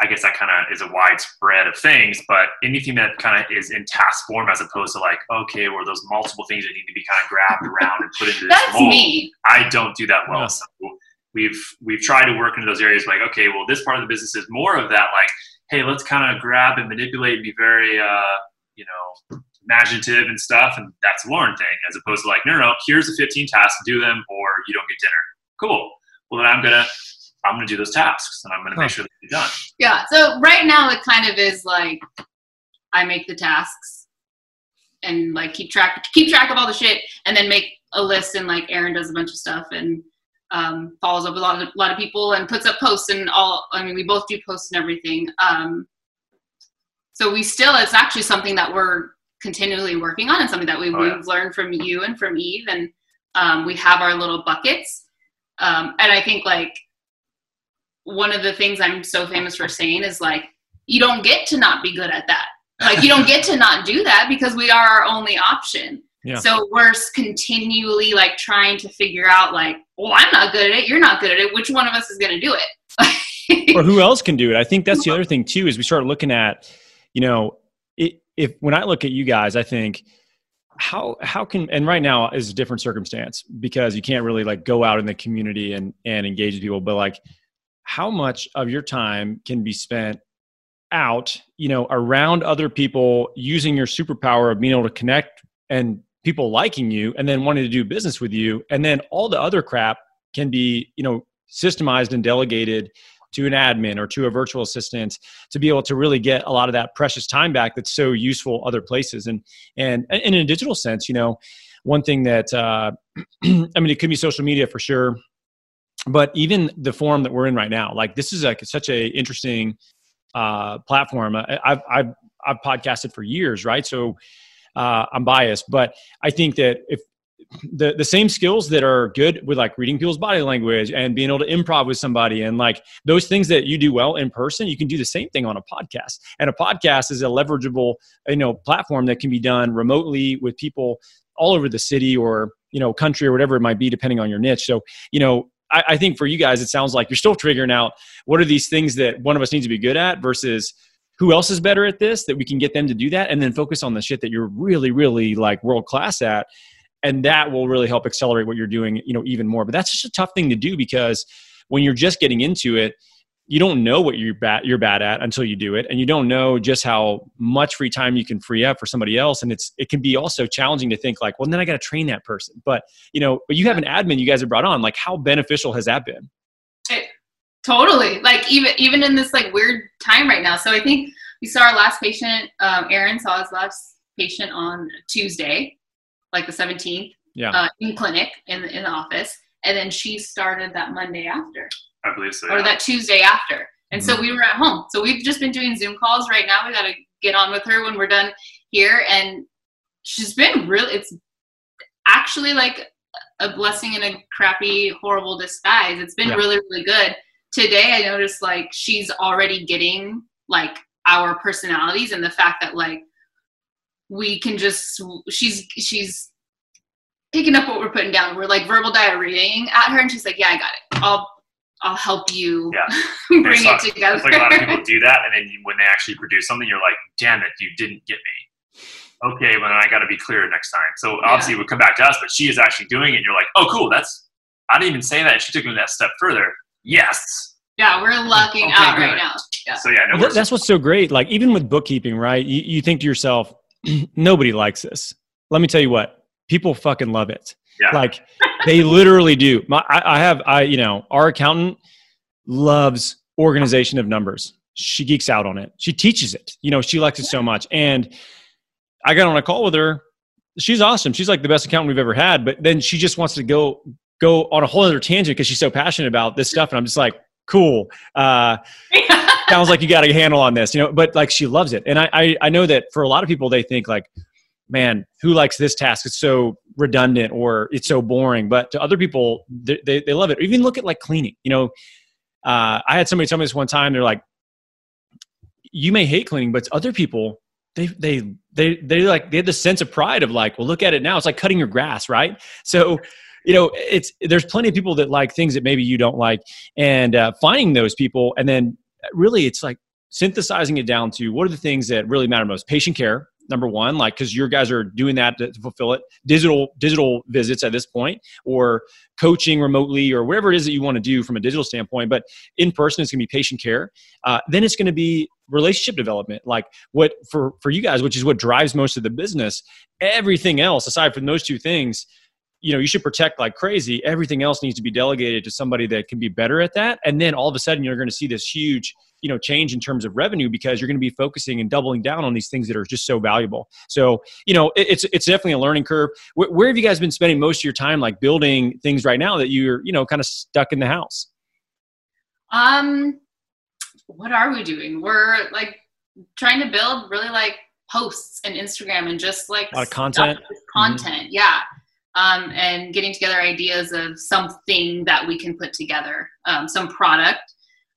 I guess that kind of is a widespread of things, but anything that kind of is in task form as opposed to like, okay, where those multiple things that need to be kind of grabbed around and put into this That's mold, me. I don't do that well. Yeah. So we've we've tried to work into those areas like, okay, well, this part of the business is more of that, like, hey, let's kind of grab and manipulate and be very, uh, you know, imaginative and stuff, and that's a Lauren thing, as opposed to like, no, no, no, here's the 15 tasks, do them, or you don't get dinner. Cool. Well, then I'm gonna I'm gonna do those tasks, and I'm gonna make sure that they're done. Yeah. So right now, it kind of is like I make the tasks and like keep track keep track of all the shit, and then make a list, and like Aaron does a bunch of stuff and um, follows up a lot of a lot of people and puts up posts and all. I mean, we both do posts and everything. Um, so we still it's actually something that we're continually working on and something that we, oh, yeah. we've learned from you and from Eve. And um, we have our little buckets. Um, and I think like one of the things I'm so famous for saying is like, you don't get to not be good at that. Like you don't (laughs) get to not do that because we are our only option. Yeah. So we're continually like trying to figure out like, well, I'm not good at it. You're not good at it. Which one of us is going to do it? (laughs) or who else can do it? I think that's the other thing too, is we start looking at, you know, if when I look at you guys, I think how how can and right now is a different circumstance because you can't really like go out in the community and and engage with people, but like how much of your time can be spent out, you know, around other people using your superpower of being able to connect and people liking you and then wanting to do business with you? And then all the other crap can be, you know, systemized and delegated to an admin or to a virtual assistant to be able to really get a lot of that precious time back that's so useful other places. And and, and in a digital sense you know one thing that uh, (clears throat) i mean it could be social media for sure but even the form that we're in right now like this is like such a interesting uh, platform. I've, I've i've podcasted for years right? So uh, i'm biased but i think that if the the same skills that are good with like reading people's body language and being able to improv with somebody and like those things that you do well in person you can do the same thing on a podcast. And a podcast is a leverageable you know platform that can be done remotely with people all over the city or you know country or whatever it might be depending on your niche. So you know I, I think for you guys it sounds like you're still figuring out what are these things that one of us needs to be good at versus who else is better at this that we can get them to do that and then focus on the shit that you're really really like world class at and that will really help accelerate what you're doing you know even more. But that's just a tough thing to do because when you're just getting into it you don't know what you're bad you're bad at until you do it and you don't know just how much free time you can free up for somebody else and it's it can be also challenging to think like well then i got to train that person. But you know but you have an admin you guys have brought on. Like how beneficial has that been? It, totally. Like even even in this like weird time right now. So i think we saw our last patient um, aaron saw his last patient on tuesday like the 17th yeah uh, in clinic in, in the office and then she started that monday after I believe so. or yeah. that Tuesday after. And Mm-hmm. so we were at home. So we've just been doing Zoom calls right now. We got to get on with her when we're done here. And she's been really, it's actually like a blessing in a crappy, horrible disguise. It's been Yeah. really, really good. Today, I noticed like she's already getting like our personalities and the fact that like we can just, she's, she's, picking up what we're putting down. We're like verbal diarrheaing at her, and she's like, "Yeah, I got it. I'll I'll help you Yeah. (laughs) bring it together." It's like a lot of people do (laughs) that, and then you, when they actually produce something, you're like, "Damn it, you didn't get me." Okay, well then I got to be clear next time. So obviously it would come back to us, but she is actually doing it. And you're like, "Oh, cool. That's." I didn't even say that. She took me that step further. Yes. yeah, we're lucking Okay, out good. right now. Yeah. So yeah, no, Well, we're that- that's what's so great. Like even with bookkeeping, right? You, you think to yourself, (clears throat) nobody likes this. Let me tell you what, people fucking love it. Yeah. Like they literally do. My, I, I have, I you know, our accountant loves organization of numbers. She geeks out on it. She teaches it. You know, she likes it so much. And I got on a call with her. She's awesome. She's like the best accountant we've ever had. But then she just wants to go go on a whole other tangent because she's so passionate about this stuff. And I'm just like, cool. Uh, (laughs) sounds like you got a handle on this, you know, but like she loves it. And I, I, I know that for a lot of people, they think like, man, who likes this task? It's so redundant or it's so boring. But to other people, they, they, they love it. Or Even look at like cleaning, you know, uh, I had somebody tell me this one time, they're like, you may hate cleaning, but other people, they, they, they, they like, they have the sense of pride of like, well, look at it now. It's like cutting your grass. Right. So, you know, it's, there's plenty of people that like things that maybe you don't like and uh, finding those people and then really it's like synthesizing it down to what are the things that really matter most? Patient care number one like because your guys are doing that to, fulfill it. Digital digital visits at this point or coaching remotely or whatever it is that you want to do from a digital standpoint but in person it's going to be patient care. Uh, then it's going to be relationship development like what for for you guys which is what drives most of the business. Everything else aside from those two things you know you should protect like crazy everything else needs to be delegated to somebody that can be better at that and then all of a sudden you're going to see this huge you know change in terms of revenue because you're going to be focusing and doubling down on these things that are just so valuable so you know it's it's definitely a learning curve where, where have you guys been spending most of your time like building things right now that you're you know kind of stuck in the house Um, what are we doing? We're like trying to build really like posts and Instagram and just like A lot of stuff, content. content, yeah. Um, and getting together ideas of something that we can put together, um, some product,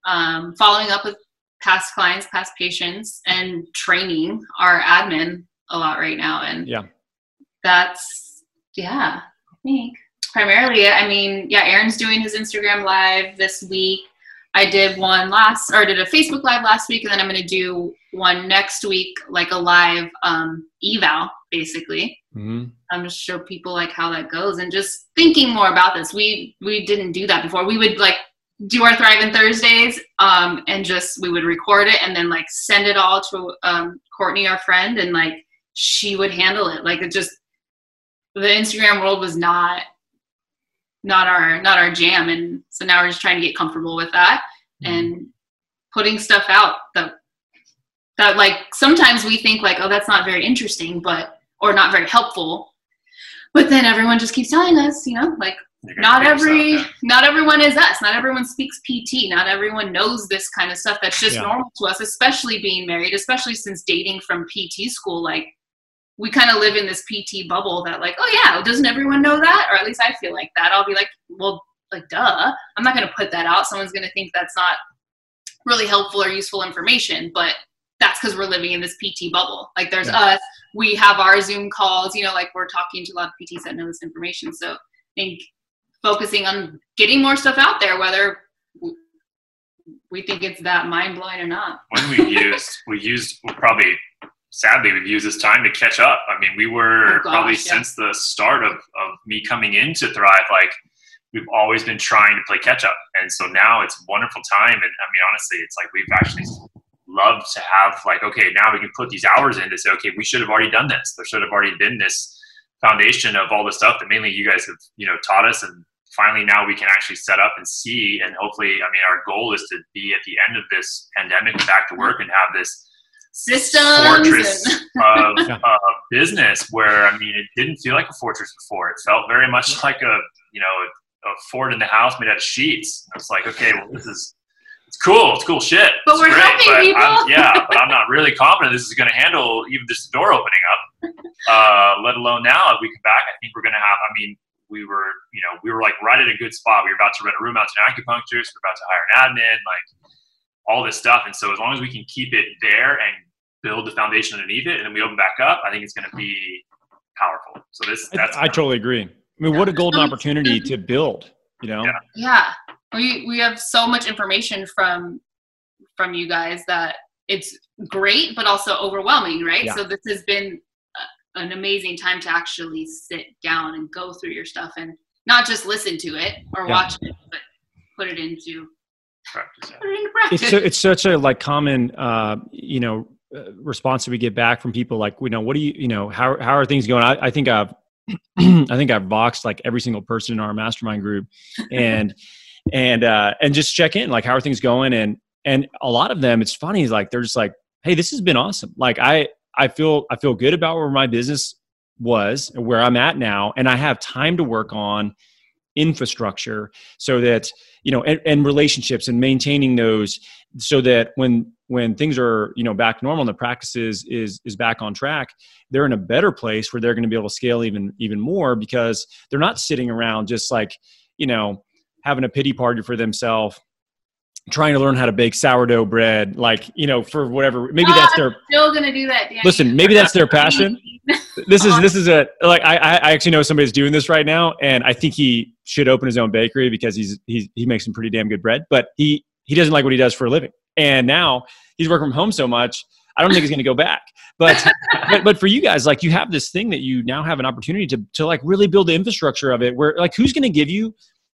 um, following up with past clients, past patients, and training our admin a lot right now. And Yeah. that's yeah, I think primarily. I mean, yeah, Aaron's doing his Instagram live this week. I did one last, or did a Facebook live last week, and then I'm going to do one next week, like a live um, eval, basically. Mm-hmm. I'm just show people like how that goes, and just thinking more about this. We we didn't do that before. We would like do our Thriving Thursdays, um, and just we would record it and then like send it all to um, Courtney, our friend, and like she would handle it. Like it just the Instagram world was not not our not our jam, and so now we're just trying to get comfortable with that and putting stuff out that that like sometimes we think like oh that's not very interesting, but or not very helpful. But then everyone just keeps telling us, you know, like not every out. not everyone is us not everyone speaks pt not everyone knows this kind of stuff that's just Yeah. normal to us especially being married especially since dating from pt school like we kind of live in this pt bubble that like oh yeah doesn't everyone know that or at least i feel like that i'll be like well like duh i'm not going to put that out someone's going to think that's not really helpful or useful information but that's because we're living in this pt bubble like there's Yeah. us we have our zoom calls you know like we're talking to a lot of pts that know this information so i think focusing on getting more stuff out there, whether we think it's that mind blowing or not. when we used we used well, probably sadly we've used this time to catch up. I mean, we were Oh, gosh, probably yeah. since the start of, of me coming into Thrive, like we've always been trying to play catch up. And so now it's a wonderful time. And I mean, honestly, it's like we've actually loved to have like, okay, now we can put these hours in to say, okay, we should have already done this. There should have already been this foundation of all the stuff that mainly you guys have, you know, taught us. And finally now we can actually set up and see. And hopefully, I mean, our goal is to be at the end of this pandemic back to work and have this Systems. fortress (laughs) of uh, business where I mean it didn't feel like a fortress before. It felt very much like a you know a, a fort in the house made out of sheets. I was like, okay, well this is it's cool, it's cool shit. But It's we're great, helping but people. I'm, yeah, (laughs) but I'm not really confident this is going to handle even just the door opening up. Uh, let alone now, if we come back, I think we're going to have. I mean, we were you know we were like right at a good spot. We were about to rent a room out to an acupuncturist. We're about to hire an admin, like all this stuff. And so as long as we can keep it there and build the foundation underneath it, and then we open back up, I think it's going to be powerful. So this that's I, I totally agree. I mean, what a golden opportunity to build. You know, Yeah. yeah we we have so much information from from you guys that it's great but also overwhelming right Yeah. so this has been a, an amazing time to actually sit down and go through your stuff and not just listen to it or Yeah. watch it but put it into practice. Yeah. put it into practice it's so, it's such a like common uh, you know uh, response that we get back from people like you know what do you you know how how are things going? I, I think I've (clears throat) I think I've boxed like every single person in our mastermind group, and and uh, and just check in like how are things going? And and a lot of them it's funny like they're just like hey this has been awesome. Like I I feel I feel good about where my business was where I'm at now and I have time to work on infrastructure so that you know and, and relationships and maintaining those so that when when things are you know back normal and the practices is is back on track they're in a better place where they're going to be able to scale even even more because they're not sitting around just like you know having a pity party for themselves trying to learn how to bake sourdough bread like you know for whatever maybe that's their still gonna do that Danny. listen maybe that's their passion this is this is a like I I actually know somebody's doing this right now, and I think he should open his own bakery because he's he's he makes some pretty damn good bread, but he he doesn't like what he does for a living, and now he's working from home so much. I don't think he's going to go back, but, but but for you guys, like you have this thing that you now have an opportunity to to like really build the infrastructure of it. Where like who's going to give you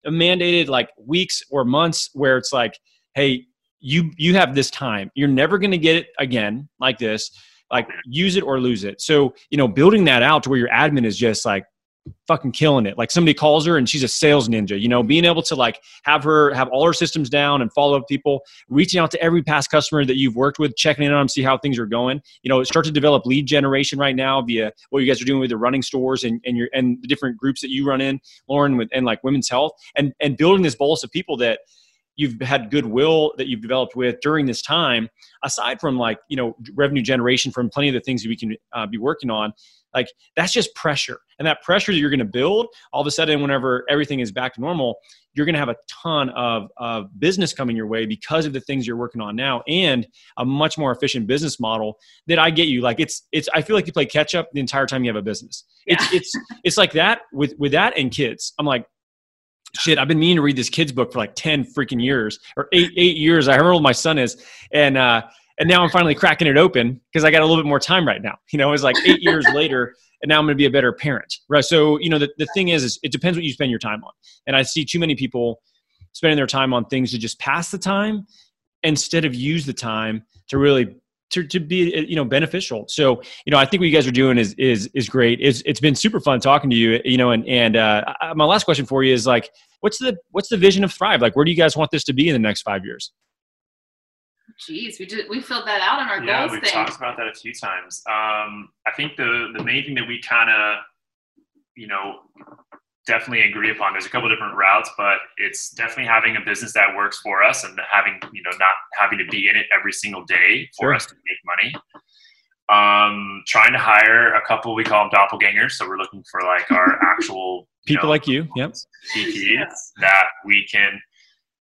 mandated like weeks or months where it's like, hey, you you have this time, you're never going to get it again like this like use it or lose it. So, you know, building that out to where your admin is just like fucking killing it. Like somebody calls her and she's a sales ninja, you know, being able to like have her have all her systems down and follow up people, reaching out to every past customer that you've worked with, checking in on them, see how things are going. You know, start to develop lead generation right now via what you guys are doing with the running stores and, and your and the different groups that you run in, Lauren, with and like women's health and and building this bolus of people that you've had goodwill that you've developed with during this time aside from like you know revenue generation from plenty of the things that we can uh, be working on like that's just pressure. And that pressure that you're going to build all of a sudden whenever everything is back to normal you're going to have a ton of, of business coming your way because of the things you're working on now and a much more efficient business model that i get you. Like it's it's i feel like you play catch up the entire time you have a business. It's it's it's like that with with that and kids. I'm like shit i've been meaning to read this kids book for like 10 freaking years or eight eight years i remember old my son is and uh and now i'm finally cracking it open because i got a little bit more time right now you know it's like eight years (laughs) later and now i'm going to be a better parent right? So you know the, the thing is, is it depends what you spend your time on and i see too many people spending their time on things to just pass the time instead of use the time to really to, to be you know beneficial so you know i think what you guys are doing is is is great it's it's been super fun talking to you you know and and uh, my last question for you is like what's the what's the vision of thrive like where do you guys want this to be in the next five years Jeez, we did we filled that out on our Yeah, goals we've thing. talked about that a few times. Um, I think the the main thing that we kind of, you know, definitely agree upon. There's a couple different routes, but it's definitely having a business that works for us and having you know not having to be in it every single day for Sure. us to make money. Um, trying to hire a couple we call them doppelgangers, so we're looking for like our (laughs) actual you people know, like you yep PTs (laughs) that we can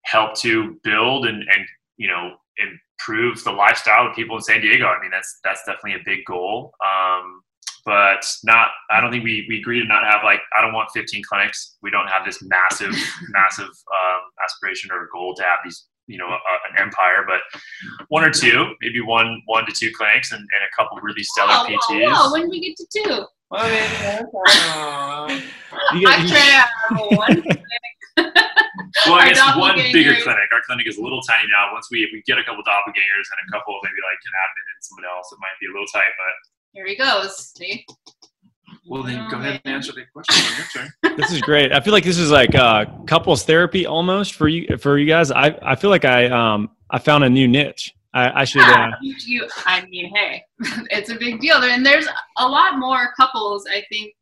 help to build and, and you know improve the lifestyle of people in San Diego. I mean that's that's definitely a big goal. Um, but not I don't think we, we agree to not have like I don't want 15 clinics. We don't have this massive (laughs) massive um, aspiration or goal to have these you know, a, an empire, but one or two, maybe one, one to two clinics and, and a couple really stellar Oh, PTs. whoa, whoa, when did we get to two? Well, (laughs) I mean, You I get- try to have one. Clinic. (laughs) Well, I guess one bigger clinic. Our clinic is a little tiny now. Once we, we get a couple doppelgangers and a couple maybe like an admin and someone else, it might be a little tight, but Here he goes. See? well, then go ahead and answer the question your turn. (laughs) this is great. I feel like this is like uh, couples therapy almost for you for you guys. I I feel like I um I found a new niche. I, I should. Yeah, Uh, you, you- I mean, hey, (laughs) it's a big deal. And there's a lot more couples, I think,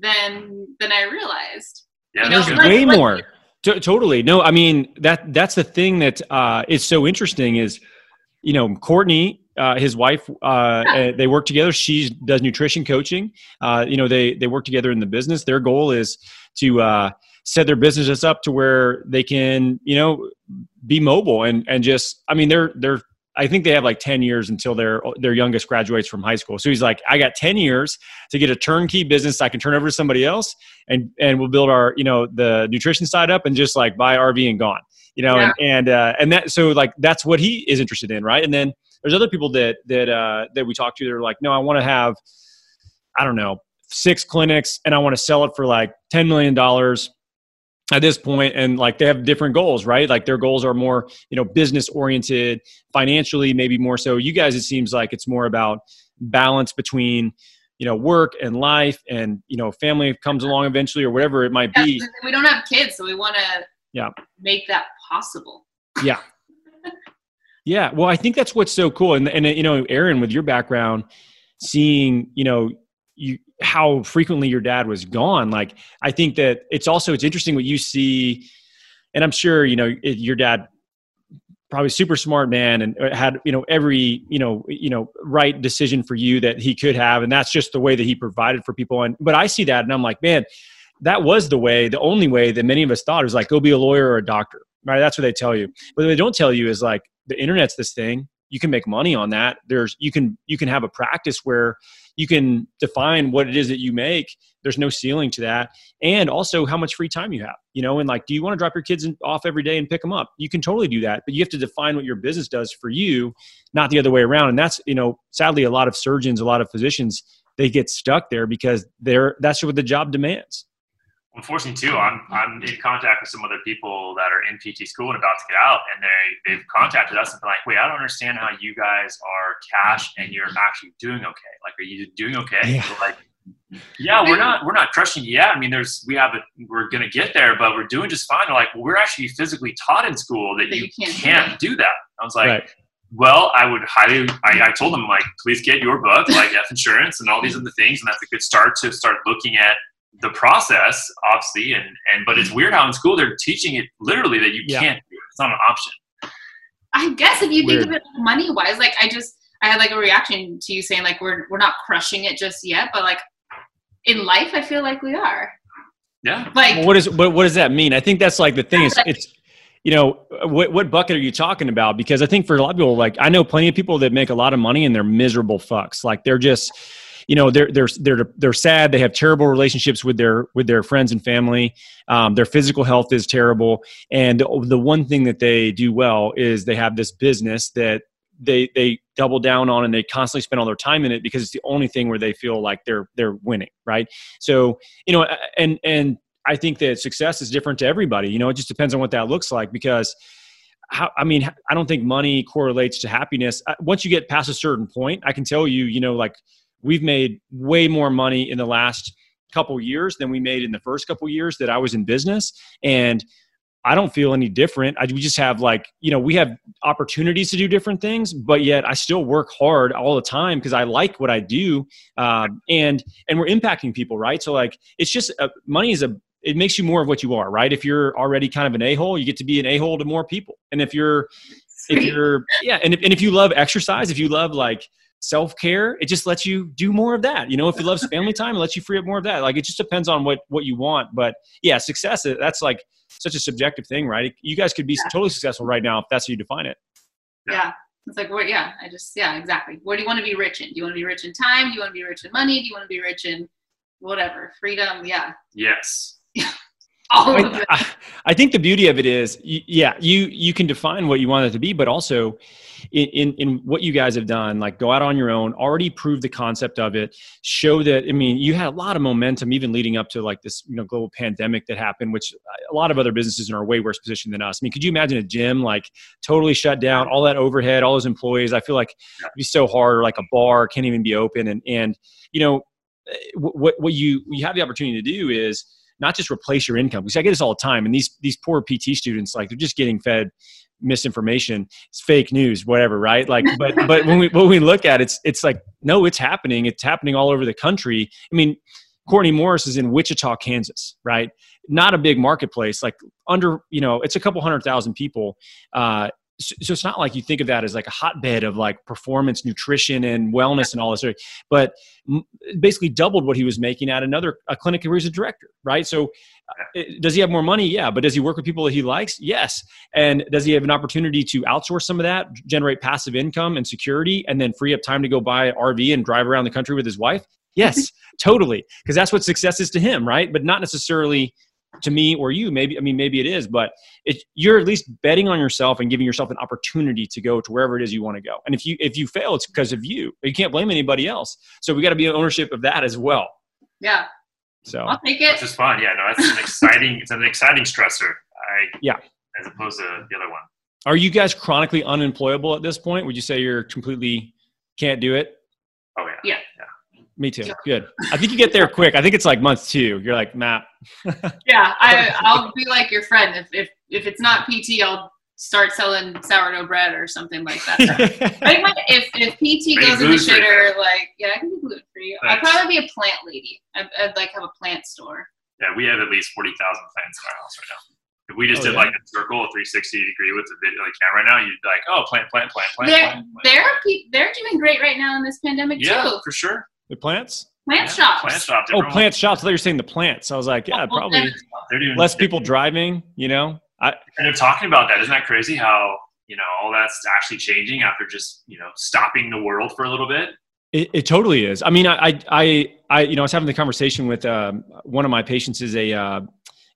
than than I realized. Yeah, You know, good. like- way like- more. T- totally. No, I mean that that's the thing that uh, is so interesting is, you know, Courtney, uh, his wife, uh, they work together. She does nutrition coaching. Uh, you know, they they work together in the business. Their goal is to uh, set their businesses up to where they can, you know, be mobile and and just. I mean, they're they're. I think they have like ten years until their their youngest graduates from high school. So he's like, I got ten years to get a turnkey business I can turn over to somebody else and and we'll build our you know the nutrition side up and just like buy RV and gone you know and and uh, and that so like that's what he is interested in right and then there's other people that that uh, that we talk to that are like no I want to have I don't know six clinics and I want to sell it for like ten million dollars at this point and like they have different goals right like their goals are more you know business oriented financially maybe more so you guys it seems like it's more about balance between you know work and life and you know family comes along eventually or whatever it might Yeah, be we don't have kids, so we want to Yeah. make that possible. yeah well i think that's what's so cool and and you know aaron with your background seeing you know you how frequently your dad was gone like i think that it's also it's interesting what you see and i'm sure you know it, your dad probably super smart man and uh, had you know every you know you know right decision for you that he could have and that's just the way that he provided for people and but i see that and i'm like man that was the way the only way that many of us thought was like go be a lawyer or a doctor right? That's what they tell you. But what they don't tell you is like the internet's this thing. You can make money on that. There's you can you can have a practice where you can define what it is that you make. There's no ceiling to that. And also how much free time you have you know? And like do you want to drop your kids off every day and pick them up? You can totally do that but you have to define what your business does for you not the other way around. And that's you know sadly a lot of surgeons a lot of physicians they get stuck there because they're that's what the job demands unfortunately too i'm mm-hmm. i'm in contact with some other people that are in pt school and about to get out and they they've contacted us and been like wait i don't understand how you guys are cash and you're actually doing okay. Like are you doing okay? Yeah. We're like yeah we're not we're not crushing yet. I mean there's we have a we're gonna get there but we're doing just fine. They're like well we're actually physically taught in school that, That you, you can't do can't do that. I was like right. Well, I would highly. I, I told them like, please get your book, like F insurance and all these other things, and that's a good start to start looking at the process, obviously. And and but it's weird how in school they're teaching it literally that you Yeah. can't. do it. It's not an option. I guess if you Weird. think of it money wise, like I just I had like a reaction to you saying like we're we're not crushing it just yet, but like in life I feel like we are. Yeah. Like Well, what is what, what does that mean? I think that's like the thing is it's you know what what bucket are you talking about? Because I think for a lot of people, like I know plenty of people that make a lot of money and they're miserable fucks. Like they're just you know they're they're they're they're sad. They have terrible relationships with their with their friends and family. Um, their physical health is terrible, and the, one thing that they do well is they have this business that they they double down on and they constantly spend all their time in it because it's the only thing where they feel like they're they're winning right so you know and and i think that success is different to everybody you know it just depends on what that looks like because how i mean i don't think money correlates to happiness Uh, once you get past a certain point i can tell you you know like we've made way more money in the last couple years than we made in the first couple years that i was in business and I don't feel any different. I, we just have like, you know, we have opportunities to do different things, but yet I still work hard all the time because I like what I do, um, and and we're impacting people, right? So like, it's just uh, money is a it makes you more of what you are, right? If you're already kind of an a hole, you get to be an a hole to more people, and if you're if you're yeah, and if, and if you love exercise, if you love like self care, it just lets you do more of that. You know, if you love family (laughs) time, it lets you free up more of that. Like it just depends on what what you want, but yeah, success uh, that's like such a subjective thing, right? You guys could be Yeah. totally successful right now if that's how you define it. yeah. It's like what yeah, I just yeah, exactly. Where do you want to be rich in? Do you want to be rich in time? Do you want to be rich in money? Do you want to be rich in whatever? Freedom, yeah. Yes. (laughs) All of I, it. I, I think the beauty of it is, yeah, you you can define what you want it to be, but also in, in in what you guys have done, like go out on your own, already prove the concept of it, show that. I mean, you had a lot of momentum even leading up to like this, you know, global pandemic that happened, which a lot of other businesses are way worse positioned than us. I mean, could you imagine a gym like totally shut down, all that overhead, all those employees? I feel like it'd be so hard, or like a bar can't even be open, and and you know, eh, what what you you have the opportunity to do is not just replace your income because I get this all the time. And these these poor PT students, like they're just getting fed misinformation. It's fake news, whatever, right? Like, (laughs) but but when we when we look at it, it's it's like no, it's happening. It's happening all over the country. I mean, Courtney Morris is in Wichita, Kansas, right? Not a big marketplace, like under you know, it's a couple hundred thousand people. Uh, so, it's not like you think of that as like a hotbed of like performance nutrition and wellness and all this but basically doubled what he was making at another a clinic where he's a director right? So uh, does he have more money? Yeah but does he work with people that he likes? Yes. And does he have an opportunity to outsource some of that generate passive income and security and then free up time to go buy an rv and drive around the country with his wife? Yes (laughs) totally because that's what success is to him right? But not necessarily to me or you maybe i mean maybe it is but it, you're at least betting on yourself and giving yourself an opportunity to go to wherever it is you want to go and if you if you fail it's because of you you can't blame anybody else so we got to be in ownership of that as well Yeah, so I'll take It's it. just fun. Yeah, no, that's an exciting. it's an exciting stressor. I Yeah. as opposed to the other one. are you guys chronically unemployable at this point would you say you're completely can't do it Oh yeah yeah. Me too good i think you get there quick i think it's like month two you're like matt (laughs) Yeah, I, I'll be like your friend. If, if if it's not PT, I'll start selling sourdough bread or something like that. (laughs) I think my, if if PT Maybe goes in the gluten-free. shitter, like yeah, I can be gluten free. I'd probably be a plant lady. I'd, I'd like have a plant store. Yeah, we have at least forty thousand plants in our house right now. If we just Oh, did yeah. like a circle, a 360 degree with the video like camera right now, you'd be like, oh, plant, plant, plant, plant, They're plant, plant. they're pe- they're doing great right now in this pandemic yeah, too. for sure. The plants Plant Yeah, shops. Plant shops. oh everyone- plant shops i thought you were saying the plants i was like yeah Well, probably then- They're doing less people driving you know i And they're talking about that. Isn't that crazy? How you know all that's actually changing after just you know stopping the world for a little bit. It, it totally is. I mean, I, I, I, I, you know, I was having the conversation with um, one of my patients is a uh,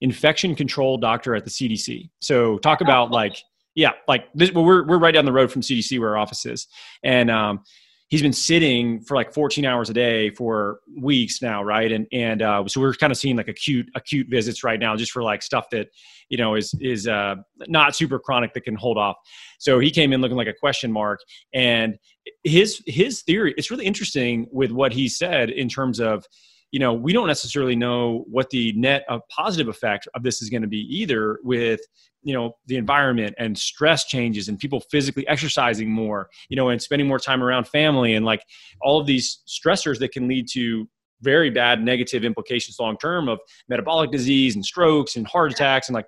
infection control doctor at the CDC. So talk about like, yeah, like this, well, we're we're right down the road from CDC where our office is, and um, he's been sitting for like 14 hours a day for weeks now, right? And and uh, so we're kind of seeing like acute acute visits right now, just for like stuff that you know is is uh, not super chronic that can hold off. So he came in looking like a question mark, and his his theory it's really interesting with what he said in terms of you know we don't necessarily know what the net of positive effect of this is going to be either with you know the environment and stress changes and people physically exercising more you know and spending more time around family and like all of these stressors that can lead to very bad negative implications long term of metabolic disease and strokes and heart attacks and like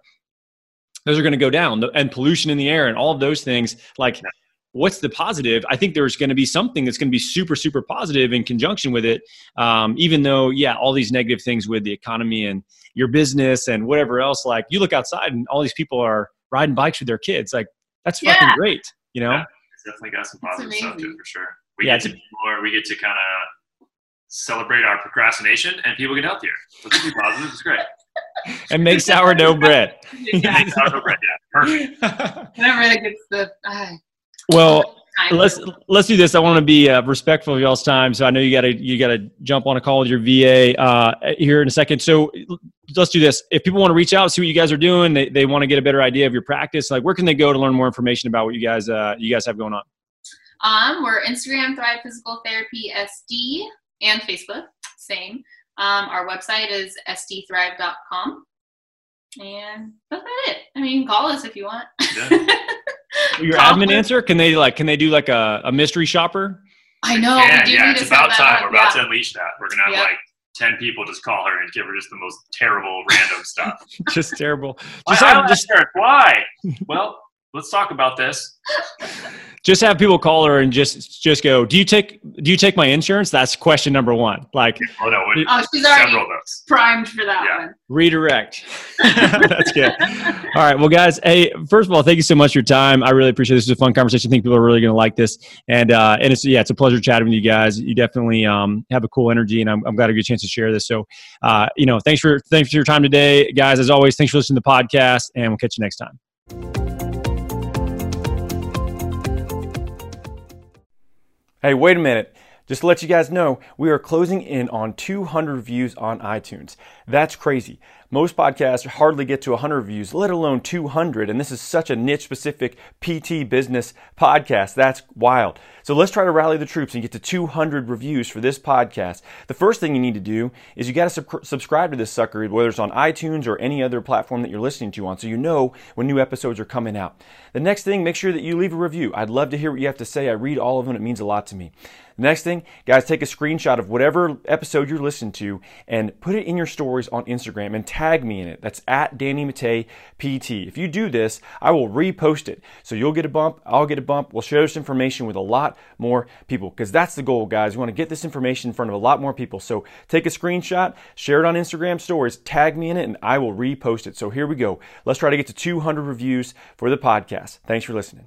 those are going to go down. And pollution in the air and all of those things like what's the positive i think there's going to be something that's going to be super super positive in conjunction with it um, even though yeah all these negative things with the economy and your business and whatever else like you look outside and all these people are riding bikes with their kids like that's fucking Yeah. great you know Yeah. It's definitely got some It's positive stuff to it for sure. We Yeah, get to be more. We get to kind of celebrate our procrastination, and people get healthier. So it's be positive. It's great. (laughs) and make sourdough bread (laughs) Exactly. Sourdough bread, yeah, perfect. (laughs) Whenever that gets the ah, well let's let's do this. I want to be uh, respectful of y'all's time, so I know you got to you got to jump on a call with your VA uh, here in a second. So let's do this. If people want to reach out, see what you guys are doing, they, they want to get a better idea of your practice. Like, where can they go to learn more information about what you guys uh, you guys have going on? Um, we're Instagram Thrive Physical Therapy SD and Facebook, same. Um, our website is sdthrive.com. And that's about it. I mean, you can call us if you want. Yeah. (laughs) Your Call admin us. answer? Can they like can they do like a, a mystery shopper? I know. yeah, we do yeah. need It's to about time. We're about yeah. to unleash that. We're gonna have Yep. like ten people just call her and give her just the most terrible random (laughs) stuff. Just terrible. My Just have, eyelash just hurt. Why? Well, let's talk about this. just have people call her and just just go do you take do you take my insurance? That's question number one. Like oh no oh she's already primed for that yeah. one. Redirect. (laughs) That's good. All right well guys hey first of all thank you so much for your time. I really appreciate this. this is a fun conversation. I think people are really going to like this. And uh and it's yeah it's a pleasure chatting with you guys. You definitely um have a cool energy and i'm, I'm glad i get a chance to share this. So uh you know thanks for thanks for your time today. Guys as always thanks for listening to the podcast and we'll catch you next time Hey, wait a minute. Just to let you guys know, we are closing in on 200 views on iTunes. That's crazy. Most podcasts hardly get to 100 views, let alone 200. And this is such a niche specific PT business podcast. That's wild. So let's try to rally the troops and get to 200 reviews for this podcast. The first thing you need to do is you got to sub- subscribe to this sucker, whether it's on iTunes or any other platform that you're listening to on, so you know when new episodes are coming out. The next thing, make sure that you leave a review. I'd love to hear what you have to say. I read all of them. It means a lot to me. Next thing, guys, take a screenshot of whatever episode you're listening to and put it in your stories on Instagram and tag me in it. That's at Danny Matta PT. If you do this, I will repost it. So you'll get a bump, I'll get a bump. We'll share this information with a lot more people because that's the goal, guys. We want to get this information in front of a lot more people. So take a screenshot, share it on Instagram stories, tag me in it, and I will repost it. So here we go. Let's try to get to 200 reviews for the podcast. Thanks for listening.